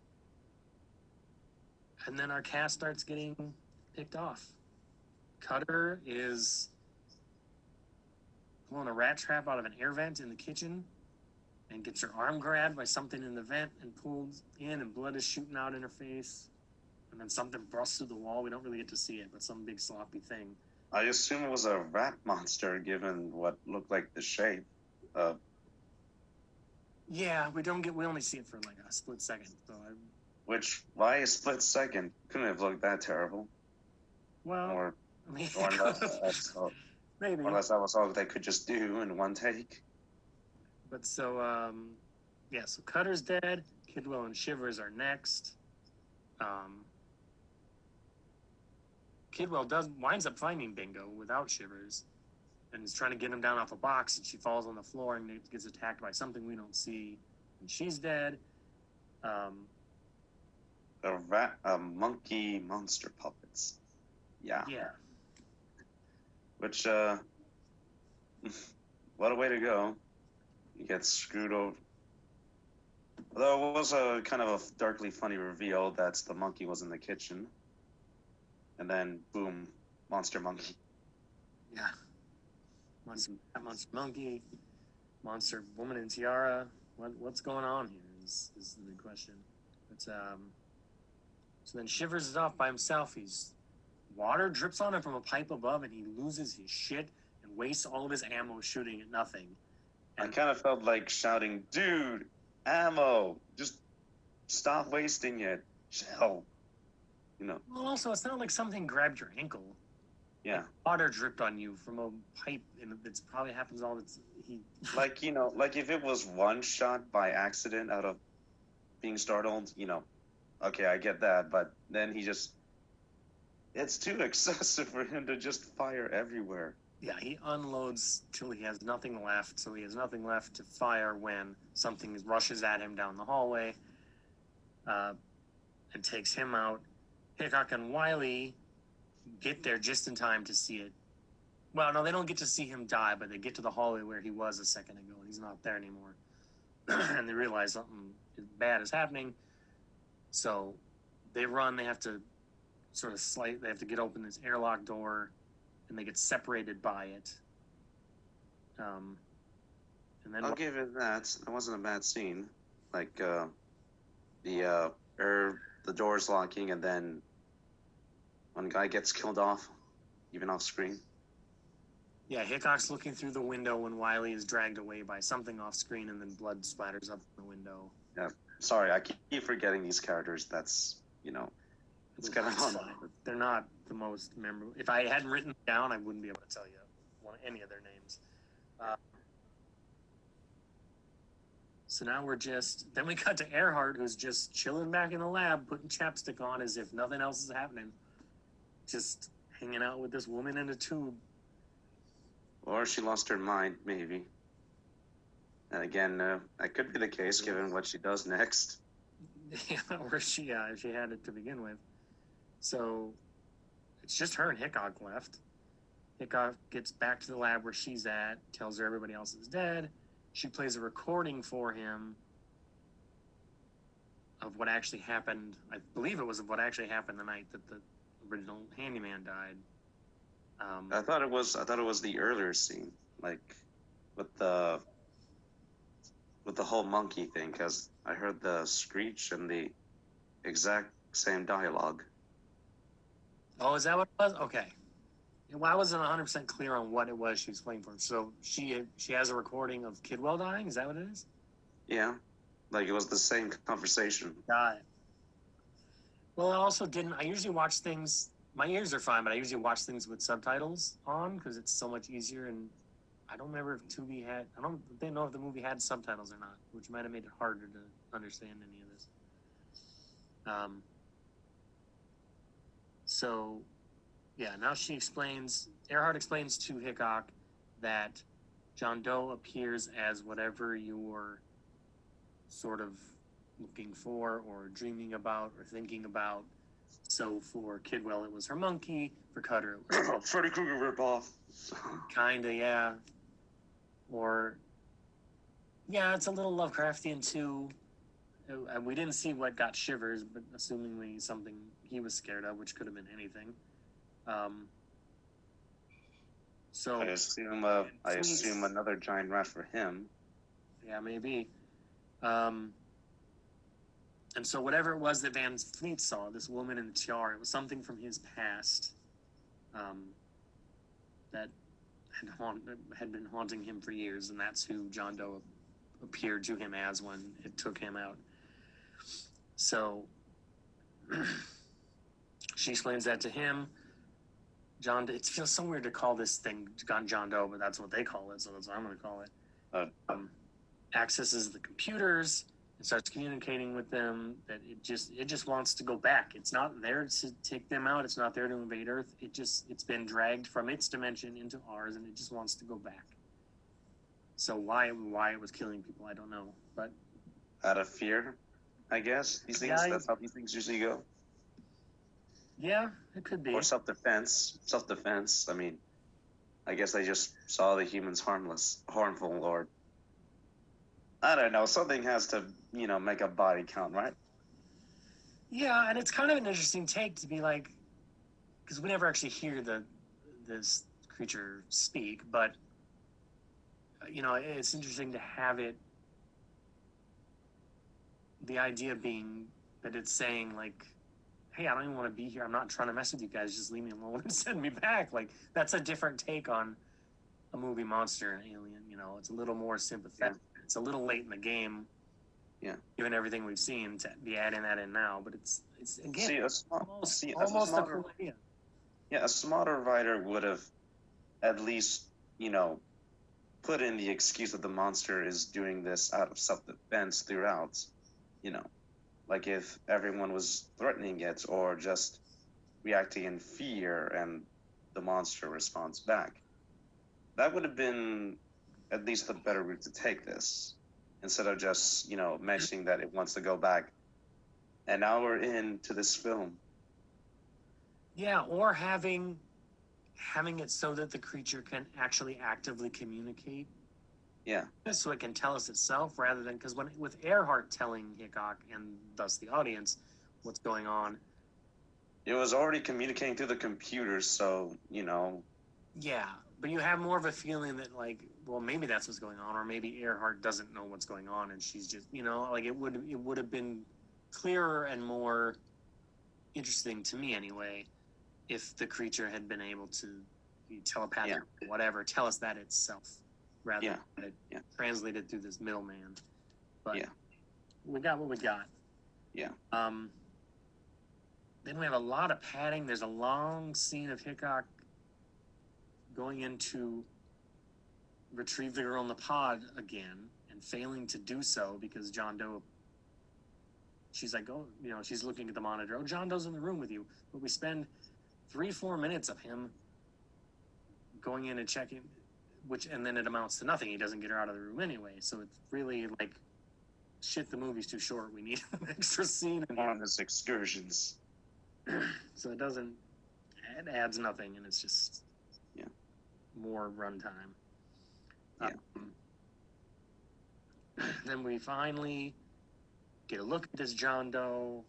and then our cast starts getting picked off. Cutter is pulling a rat trap out of an air vent in the kitchen and gets her arm grabbed by something in the vent and pulled in, and blood is shooting out in her face. And then something busts through the wall. We don't really get to see it, but some big sloppy thing. I assume it was a rat monster, given what looked like the shape. Uh, Yeah, we don't get. We only see it for like a split second. So, I, which, why a split second? Couldn't have looked that terrible. well, Or, I mean, or unless, that's all, maybe. unless that was all they could just do in one take. But so, um, yeah, so Cutter's dead. Kidwell and Shivers are next. Um, Kidwell does winds up finding Bingo without Shivers, and is trying to get him down off a box, and she falls on the floor and gets attacked by something we don't see, and she's dead. Um, A rat, a monkey monster puppets. Yeah. yeah, Which, uh, what a way to go. You get screwed over. Although it was a kind of a darkly funny reveal that the monkey was in the kitchen. And then, boom, monster monkey. yeah. Monster, monster monkey, monster woman in tiara. What what's going on here is is the big question. But um, so then Shivers is off by himself. He's water drips on him from a pipe above, and he loses his shit and wastes all of his ammo shooting at nothing. I kind of felt like shouting, dude, ammo! Just stop wasting it. Hell. You know, well, also, it's not like something grabbed your ankle. yeah. Water dripped on you from a pipe, and it's probably happens all the time. Like, you know, like if it was one shot by accident out of being startled, you know, okay, I get that. But then he just. It's too excessive for him to just fire everywhere. Yeah, he unloads till he has nothing left. So he has nothing left to fire when something rushes at him down the hallway uh, and takes him out. Hickok and Wiley get there just in time to see it. Well, no, they don't get to see him die, but they get to the hallway where he was a second ago, and he's not there anymore. and they realize something bad is happening. So they run. They have to sort of slight. They have to get open this airlock door and they get separated by it. Um, and then I'll give it that. That wasn't a bad scene. Like, uh, the, uh, er, the doors locking and then one guy gets killed off, even off screen. yeah, Hickok's looking through the window when Wiley is dragged away by something off screen, and then blood splatters up the window. Yeah, sorry, I keep forgetting these characters. That's, you know, it's kind of That's fun. fine, but They're not the most memorable. If I hadn't written them down, I wouldn't be able to tell you one any of their names. Uh, so now we're just then we cut to Earhart, who's just chilling back in the lab, putting chapstick on as if nothing else is happening, just hanging out with this woman in a tube. Or she lost her mind, maybe. And again, uh, that could be the case given what she does next. Yeah, where she uh, she had it to begin with. So it's just her and Hickok left. Hickok gets back to the lab where she's at, tells her everybody else is dead. She plays a recording for him of what actually happened. I believe it was of what actually happened the night that the original handyman died. Um, I thought it was. I thought it was the earlier scene, like with the with the whole monkey thing, because I heard the screech and the exact same dialogue. Oh, is that what it was? Okay. Well, I wasn't 100 percent clear on what it was she was playing for. So she she has a recording of Kidwell dying. Is that what it is? Yeah, like it was the same conversation. Got it. Well, I also didn't. I usually watch things. My ears are fine, but I usually watch things with subtitles on because it's so much easier. And I don't remember if Tubi had. I don't they know if the movie had subtitles or not, which might have made it harder to understand any of this. Um. So, yeah. Now she explains. Earhart explains to Hickok that John Doe appears as whatever you're sort of looking for or dreaming about or thinking about. So for Kidwell, it was her monkey. For Cutter, it was oh, Freddy Krueger ripoff. kinda, yeah. Or, yeah, it's a little Lovecraftian too. Uh, We didn't see what got shivers, but assumingly something he was scared of, which could have been anything. Um, So I assume uh, I assume another giant rat for him. Yeah, maybe. Um, and so whatever it was that Van Fleet saw, this woman in the tiara, it was something from his past um, that had, haunt, had been haunting him for years, and that's who John Doe appeared to him as when it took him out. So she explains that to him. John, it feels so weird to call this thing John John Doe, but that's what they call it, so that's what I'm going to call it. Uh, Um, accesses the computers and starts communicating with them. That it just it just wants to go back. It's not there to take them out. It's not there to invade Earth. It just it's been dragged from its dimension into ours, and it just wants to go back. So why why it was killing people, I don't know. But out of fear, I guess. These things. Yeah, that's how these things usually go. yeah, it could be. Or self-defense. Self-defense. I mean, I guess they just saw the humans harmless, harmful, or I don't know. Something has to, you know, make a body count, right? Yeah, and it's kind of an interesting take to be like, because we never actually hear the this creature speak, but you know, it's interesting to have it. The idea being that it's saying like, "Hey, I don't even want to be here. I'm not trying to mess with you guys. Just leave me alone and send me back." Like that's a different take on a movie monster and alien. You know, it's a little more sympathetic. It's a little late in the game. Yeah. Given everything we've seen, to be adding that in now, but it's it's again see, a small, almost see, a almost a smarter, cool idea. yeah, a smarter writer would have at least, you know, put in the excuse that the monster is doing this out of self-defense throughout. You know, like if everyone was threatening it or just reacting in fear and the monster responds back. That would have been at least the better route to take this instead of just, you know, mentioning that it wants to go back. And now we're into this film. Yeah, or having having it so that the creature can actually actively communicate. Yeah. So it can tell us itself rather than because when with Earhart telling Hickok and thus the audience what's going on. It was already communicating through the computer, so, you know, Yeah, but you have more of a feeling that like, well, maybe that's what's going on, or maybe Earhart doesn't know what's going on, and she's just, you know, like it would it would have been clearer and more interesting to me anyway, if the creature had been able to telepathic, or whatever, tell us that itself, rather Yeah, than it yeah. translated through this middleman. But Yeah. we got what we got. Yeah. Um. Then we have a lot of padding. There's a long scene of Hickok going in to retrieve the girl in the pod again and failing to do so because John Doe. She's like, oh, you know, she's looking at the monitor. Oh, John Doe's in the room with you. But we spend three, four minutes of him going in and checking, which, and then it amounts to nothing. He doesn't get her out of the room anyway. So it's really like, shit, the movie's too short. We need an extra scene. on his excursions. so it doesn't it adds nothing and it's just Yeah. more runtime Yeah. Um, then we finally get a look at this john doe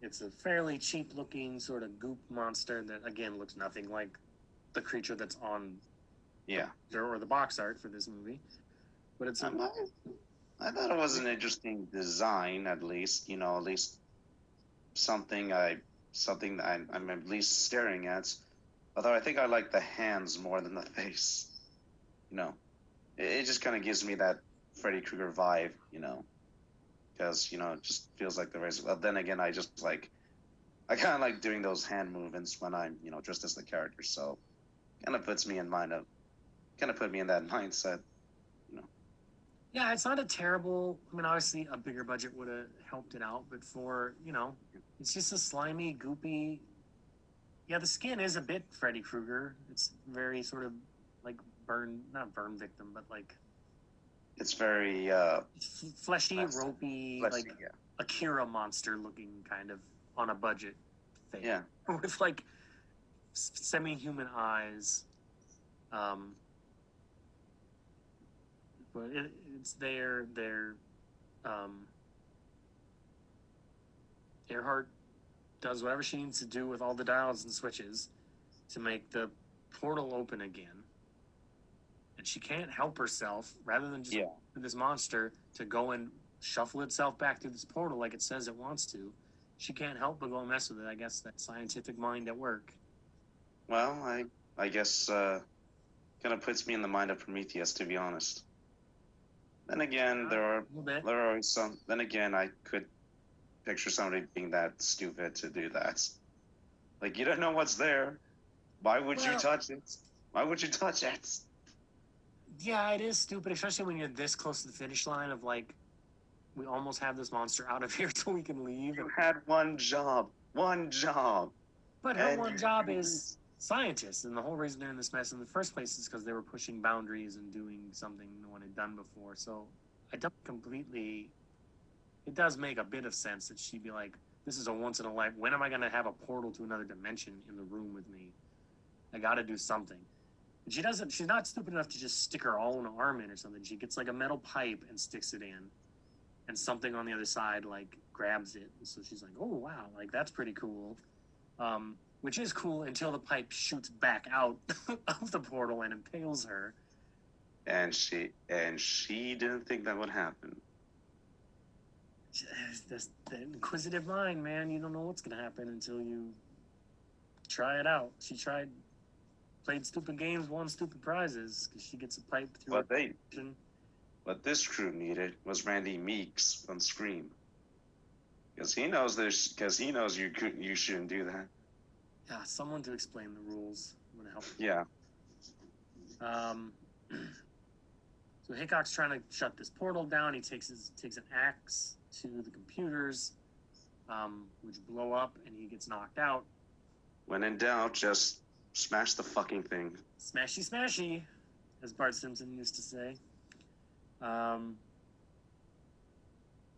it's a fairly cheap looking sort of goop monster that again looks nothing like the creature that's on Yeah. or the box art for this movie but it's Um, I, I thought it was an interesting design, at least. You know, at least something I something that I'm, I'm at least staring at. Although I think I like the hands more than the face. You know, it, it just kind of gives me that Freddy Krueger vibe. You know, because you know it just feels like the race. But then again, I just like I kind of like doing those hand movements when I'm you know dressed as the character. So kind of puts me in mind of kind of put me in that mindset. Yeah, it's not a terrible. I mean, obviously, a bigger budget would have helped it out, but for you know, it's just a slimy, goopy. Yeah, the skin is a bit Freddy Krueger. It's very sort of like burn, not burn victim, but like It's very uh, f- fleshy, Fleshy, ropey, fleshy, like yeah. Akira monster looking kind of on a budget thing. Yeah. with like semi-human eyes. Um, but it, it's there. There, um, Earhart does whatever she needs to do with all the dials and switches to make the portal open again. and she can't help herself. Rather than just Yeah. this monster to go and shuffle itself back through this portal like it says it wants to, she can't help but go and mess with it. I guess that scientific mind at work. Well, I I guess uh, kind of puts me in the mind of Prometheus, to be honest. Then again, there are A little bit. there are some. Then again, I could picture somebody being that stupid to do that. Like you don't know what's there. Why would you touch it? Why would you touch it? Yeah, it is stupid, especially when you're this close to the finish line of like, we almost have this monster out of here so we can leave. You had one job. One job. But her And one job is scientist, and the whole reason they're in this mess in the first place is because they were pushing boundaries and doing something no one had done before. So I don't completely. It does make a bit of sense that she'd be like, "This is a once in a life. When am I going to have a portal to another dimension in the room with me? I got to do something." And she doesn't. She's not stupid enough to just stick her own arm in or something. She gets like a metal pipe and sticks it in, and something on the other side like grabs it. So she's like, "Oh wow, like that's pretty cool." Um, which is cool until the pipe shoots back out of the portal and impales her. And she and she didn't think that would happen. Uh, this, the inquisitive mind, man, you don't know what's gonna happen until you try it out. She tried, played stupid games, won stupid prizes because she gets a pipe through. What they what this crew needed was Randy Meeks on Scream. Because he knows this. Because he knows you could you shouldn't do that. Yeah, someone to explain the rules would help. Yeah. Um, so Hickok's trying to shut this portal down. He takes his takes an axe to the computers, um, which blow up, and he gets knocked out. When in doubt, just smash the fucking thing. Smashy, smashy, as Bart Simpson used to say. Um,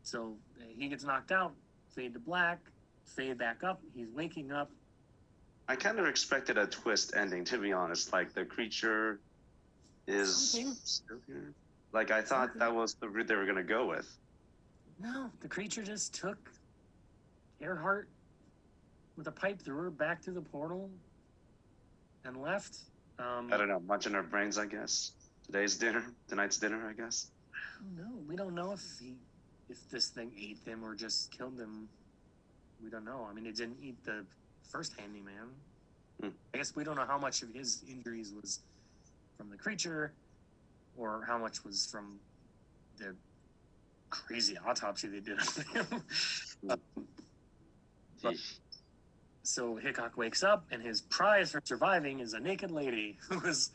so he gets knocked out. Fade to black. Fade back up. He's waking up. I kind of expected a twist ending, to be honest. Like the creature is Something. still here. Like I thought Something. that was the route they were gonna go with. No, the creature just took Earhart with a pipe through her back through the portal and left. Um, I don't know, munching our brains, I guess. Today's dinner, tonight's dinner, I guess. I don't know. We don't know if he, if this thing ate them or just killed them. We don't know. I mean, it didn't eat the first handyman. Hmm. I guess we don't know how much of his injuries was from the creature, or how much was from the crazy autopsy they did on him. But- So Hickok wakes up, and his prize for surviving is a naked lady who is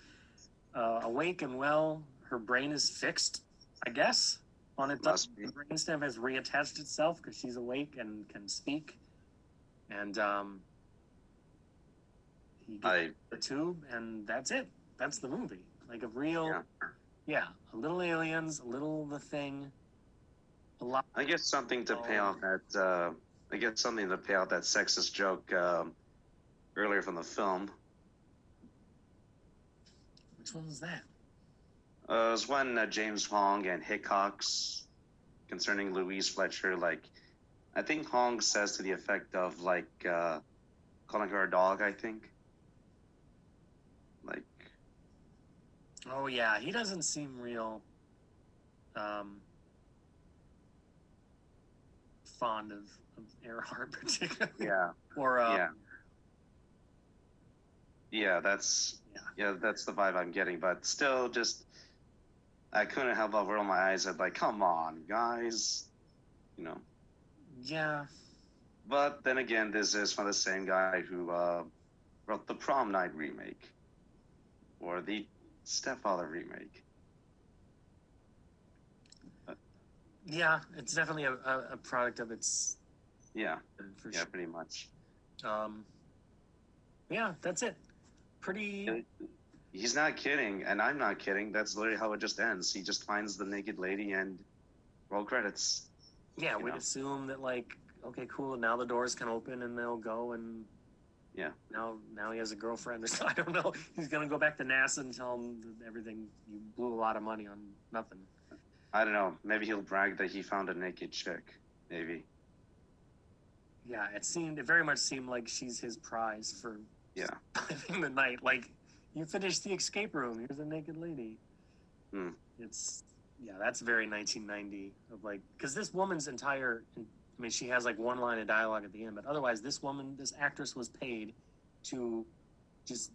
uh, awake and well. Her brain is fixed, I guess. On its Must be. the brainstem has reattached itself because she's awake and can speak. And um, I the tube, and that's it. That's the movie. Like a real, Yeah. yeah, a little aliens, a little the thing, a lot. I guess something to pay off that. Uh, I guess something to pay off that sexist joke um, earlier from the film. Which one was that? Uh, it was when uh, James Hong and Hickox concerning Louise Fletcher. Like, I think Hong says to the effect of like uh, calling her a dog. I think. Like, Oh yeah, he doesn't seem real um fond of, of Earhart particularly. yeah, Or uh yeah, yeah. That's Yeah. yeah, that's the vibe I'm getting. But still, just I couldn't help but roll my eyes at like, come on, guys, you know. yeah. But then again, this is from the same guy who uh, wrote the Prom Night remake, or the Stepfather remake. Yeah, it's definitely a, a, product of its Yeah, for yeah, pretty much. Um yeah, that's it. Pretty He's not kidding, and I'm not kidding. That's literally how it just ends. He just finds the naked lady and roll credits. yeah, we'd know. assume that like, okay, cool, now the doors can open and they'll go and Yeah. Now now he has a girlfriend or so I don't know. He's gonna go back to NASA and tell him that everything you blew a lot of money on nothing. I don't know. Maybe he'll brag that he found a naked chick. Maybe. Yeah, it seemed it very much seemed like she's his prize for Yeah. the night. Like you finished the escape room. Here's a naked lady. Hmm. It's yeah, that's very 1990 of like because this woman's entire I mean she has like one line of dialogue at the end, but otherwise this woman, this actress was paid to just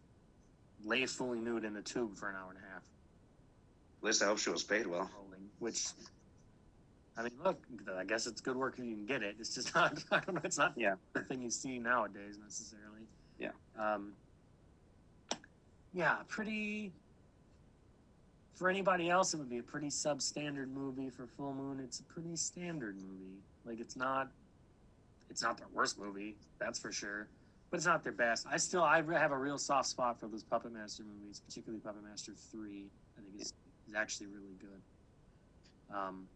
lay fully nude in a tube for an hour and a half, At least I hope she was paid well. Which I mean, look, I guess it's good work if you can get it. It's just not. I don't know. It's not Yeah. the thing you see nowadays necessarily. Yeah. Um. Yeah, pretty. For anybody else, it would be a pretty substandard movie. For Full Moon, it's a pretty standard movie. Like it's not. It's not their worst movie, that's for sure. But it's not their best. I still I have a real soft spot for those Puppet Master movies, particularly Puppet Master Three. I think is is actually really good. Um,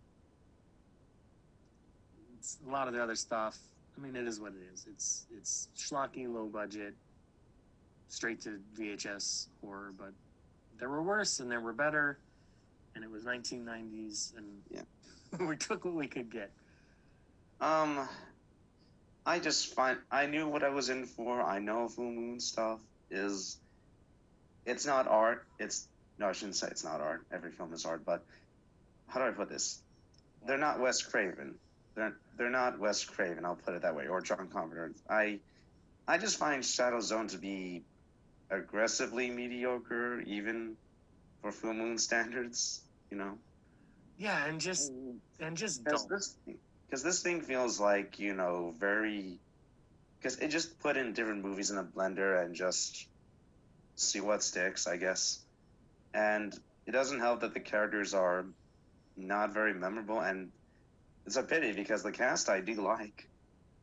it's a lot of the other stuff. I mean, it is what it is. It's it's schlocky, low budget, straight to VHS horror. But there were worse and there were better, and it was 1990s, and Yeah. we took what we could get. Um, I just find I knew what I was in for. I know Full Moon stuff is. It's not art. It's no, I shouldn't say it's not art. Every film is art, but how do I put this? They're not Wes Craven. They're they're not Wes Craven. I'll put it that way, or John Carpenter. I I just find Shadow Zone to be aggressively mediocre, even for Full Moon standards. You know. Yeah, and just and just this, because this thing feels like you know very, because it just put in different movies in a blender and just see what sticks, I guess. And it doesn't help that the characters are not very memorable, and it's a pity because the cast I do like.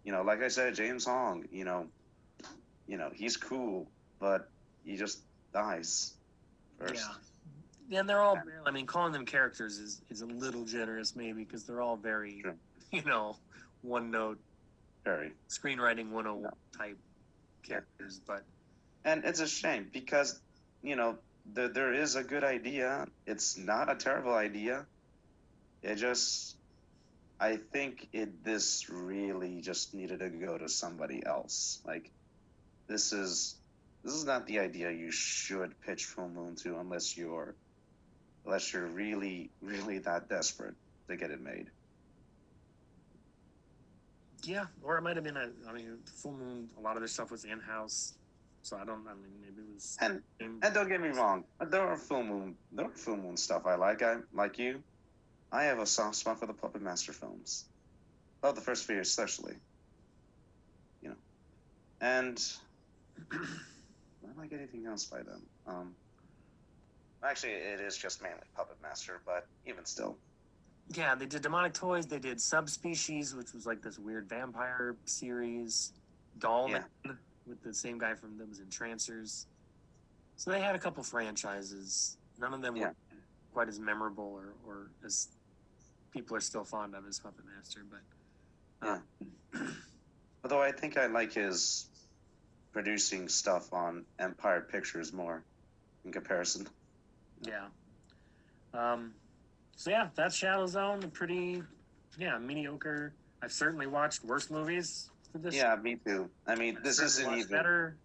You know, like I said, James Hong. You know, you know he's cool, but he just dies first. Yeah. And they're all, I mean, calling them characters is, is a little generous, maybe, because they're all very, Sure. You know, one note Very. screenwriting 101 type characters. But and it's a shame because you know there, there is a good idea. It's not a terrible idea. It just i think it this really just needed to go to somebody else. Like this is this is not the idea you should pitch full moon to unless you're unless you're really really that desperate to get it made yeah, or it might have been a, I mean, Full Moon, a lot of their stuff was in house. So I don't, I mean, maybe it was. and And don't get me wrong, there are full moon, there are full moon stuff I like. I like you. I have a soft spot for the Puppet Master films. Love the first few especially. You know, and I like anything else by them. Um, actually, it is just mainly Puppet Master, but even still, Yeah, they did Demonic Toys. They did Subspecies, which was like this weird vampire series. Dollman with the same guy from that was in Trancers. So they had a couple franchises. None of them Yeah. were quite as memorable or, or as people are still fond of as Puppet Master. But uh, although I think I like his producing stuff on Empire Pictures more in comparison. yeah. Um, so yeah, that's Shadow Zone. Pretty, yeah, mediocre. I've certainly watched worse movies this. Yeah, me too. I mean, I've this isn't even. better.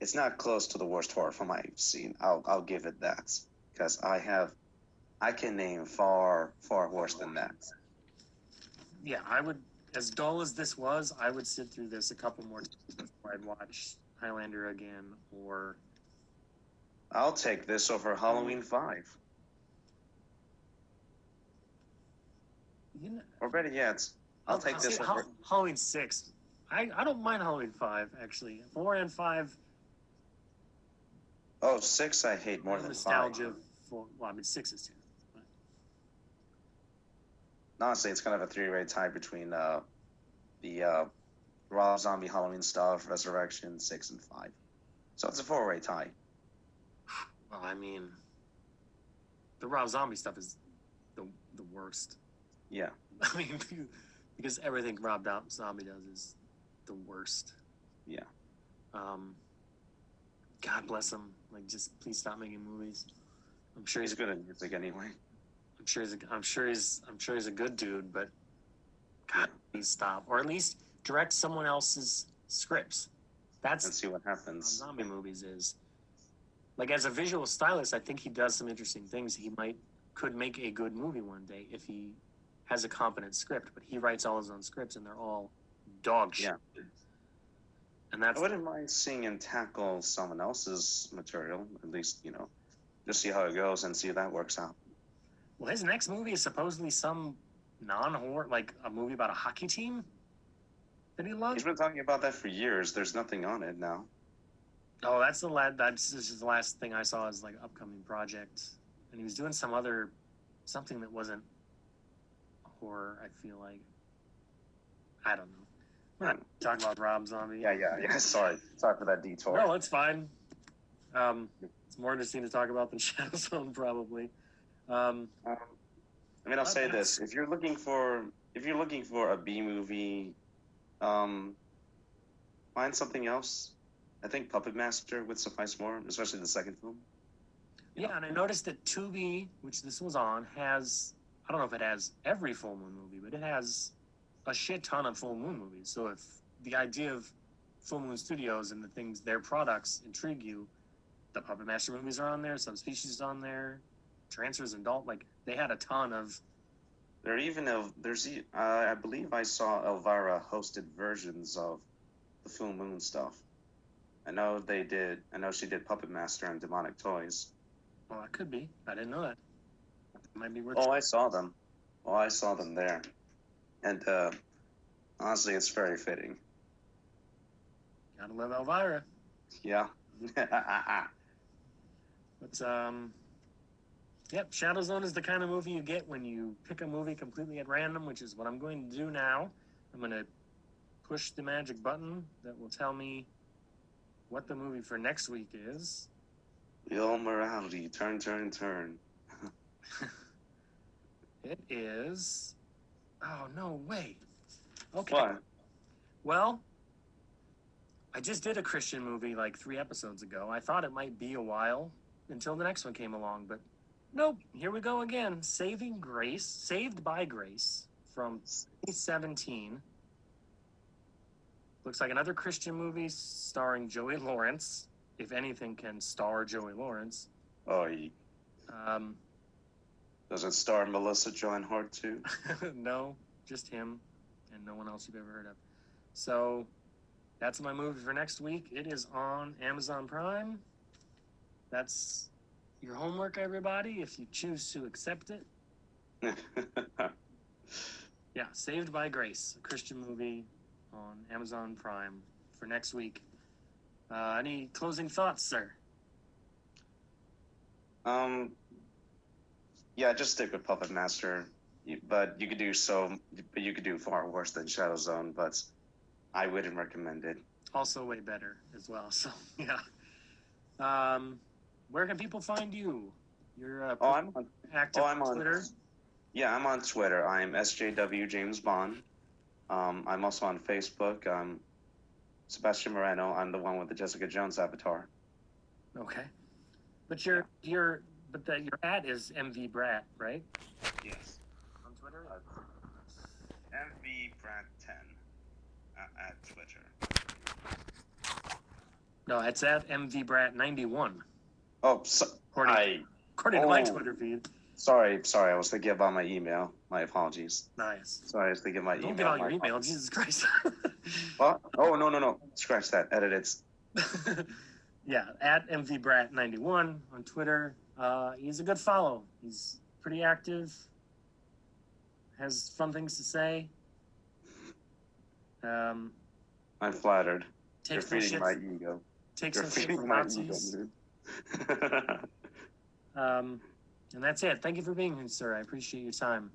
it's not close to the worst horror film I've seen. I'll I'll give it that because I have I can name far far worse than that. yeah, I would, as dull as this was, I would sit through this a couple more times before I'd watch Highlander again or I'll take this over Halloween Five, you know, or better yet, I'll take this. Hal- Halloween six. I, I don't mind Halloween five actually. Four and five Oh, six I hate more than nostalgia. five. For, well, I mean six is too. Honestly, it's kind of a three-way tie between uh, the uh, Rob Zombie Halloween stuff, Resurrection, six and five. So it's a four-way tie. Well, I mean, the Rob Zombie stuff is the the worst. Yeah, I mean, because everything Rob Zombie does is the worst. yeah. Um, God bless him. Like, just please stop making movies. I'm sure He's he's good at music anyway. I'm sure he's. A, I'm sure he's. I'm sure he's a good dude, but God, please stop, or at least direct someone else's scripts. And That's see what what happens. zombie movies is. Like as a visual stylist, I think he does some interesting things. He might could make a good movie one day if he has a competent script. But he writes all his own scripts, and they're all dog shit. Yeah. And that's I wouldn't mind seeing him tackle someone else's material, at least, you know, just see how it goes and see if that works out. well, his next movie is supposedly some non-horror, like a movie about a hockey team that he loves. He's been talking about that for years. There's nothing on it now. Oh, that's the last. That's this is the last thing I saw as like upcoming project, and he was doing some other something that wasn't horror. I feel like I don't know. We're not talking about Rob Zombie. Yeah, yeah, yeah. Sorry. Sorry for that detour. No, it's fine. Um, it's more interesting to talk about than Shadow Zone, probably. Um, Um, I mean, I'll say this: if you're looking for if you're looking for a B movie, um, find something else. I think Puppet Master would suffice more, especially the second film. You yeah, know? and I noticed that Tubi, which this was on, has I don't know if it has every full moon movie, but it has a shit ton of full moon movies. So if the idea of Full Moon Studios and the things their products intrigue you, the Puppet Master movies are on there, Subspecies is on there, Trancers and Adult, like they had a ton of There are even a, there's uh, I believe I saw Elvira hosted versions of the Full Moon stuff. I know they did. I know she did Puppet Master and Demonic Toys. well, it could be. I didn't know that. Might be worth. Oh, I saw them. Oh, I saw them there, and uh, honestly, it's very fitting. Gotta love Elvira. Yeah. But um, yep, Shadow Zone is the kind of movie you get when you pick a movie completely at random, which is what I'm going to do now. I'm going to push the magic button that will tell me what the movie for next week is. the old morality, turn, turn, turn. It is. Oh no! Wait. Okay. What? Well, I just did a Christian movie like three episodes ago. I thought it might be a while until the next one came along, but nope. Here we go again. Saving Grace, Saved by Grace from 2017. Looks like another Christian movie starring Joey Lawrence. If anything can star Joey Lawrence. Oh, ye- Um, does it star Melissa Joan Hart too? no, just him and no one else you've ever heard of. So that's my movie for next week. It is on Amazon Prime. That's your homework, everybody, if you choose to accept it. Yeah, Saved by Grace, a Christian movie on Amazon Prime for next week. Uh, any closing thoughts, sir? um, yeah, just stick with Puppet Master. But you could do so, but you could do far worse than Shadow Zone. But I wouldn't recommend it. Also, way better as well. So, yeah. Um, where can people find you? You're uh, Oh, I'm on active Oh, I'm on on Twitter. Yeah, I'm on Twitter. I'm SJW James Bond. Um, I'm also on Facebook. I'm Sebastian Moreno. I'm the one with the Jessica Jones avatar. Okay. But your your but that your at is MV Brat, right? Yes. On Twitter? Uh, MV Brad 10 uh, at Twitter. No, it's at MV Brat ninety one. Oh, so, According, I. according to my oh. Twitter feed. Sorry, sorry. I was thinking about my email. My apologies. Nice. Sorry, I was thinking my Don't email. get all your email, apologies. Jesus Christ. What? Oh no no no! Scratch that. Edit it. yeah, at MVBrat91 on Twitter. Uh, he's a good follow. He's pretty active. Has fun things to say. Um, I'm flattered. You're feeding my ego. Takes You're some shit feeding from my Nazis. ego, dude. Um, and that's it. Thank you for being here, sir. I appreciate your time.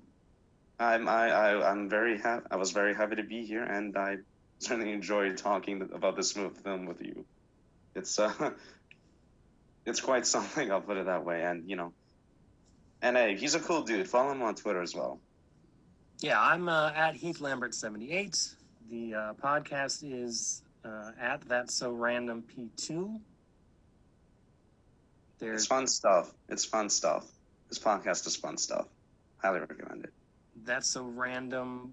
I'm I, I I'm very happy. I was very happy to be here, and I certainly enjoyed talking about this film with you. It's uh, it's quite something. I'll put it that way. And you know, and hey, he's a cool dude. Follow him on Twitter as well. Yeah, I'm uh, at Heath Lambert seventy eight. The uh, podcast is uh, at That's So Random P two. It's There's fun stuff. It's fun stuff. This podcast is fun stuff. Highly recommend it. That's So Random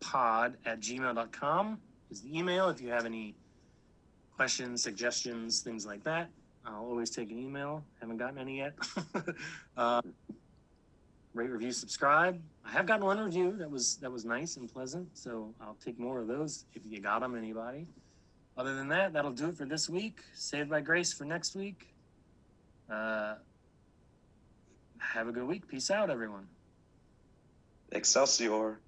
Pod at gmail.com is the email. If you have any questions, suggestions, things like that, I'll always take an email. Haven't gotten any yet. uh, rate, review, subscribe. I have gotten one review that was that was nice and pleasant, so I'll take more of those if you got them. Anybody? Other than that, that'll do it for this week. Saved by Grace for next week. Uh, have a good week. Peace out, everyone. Excelsior.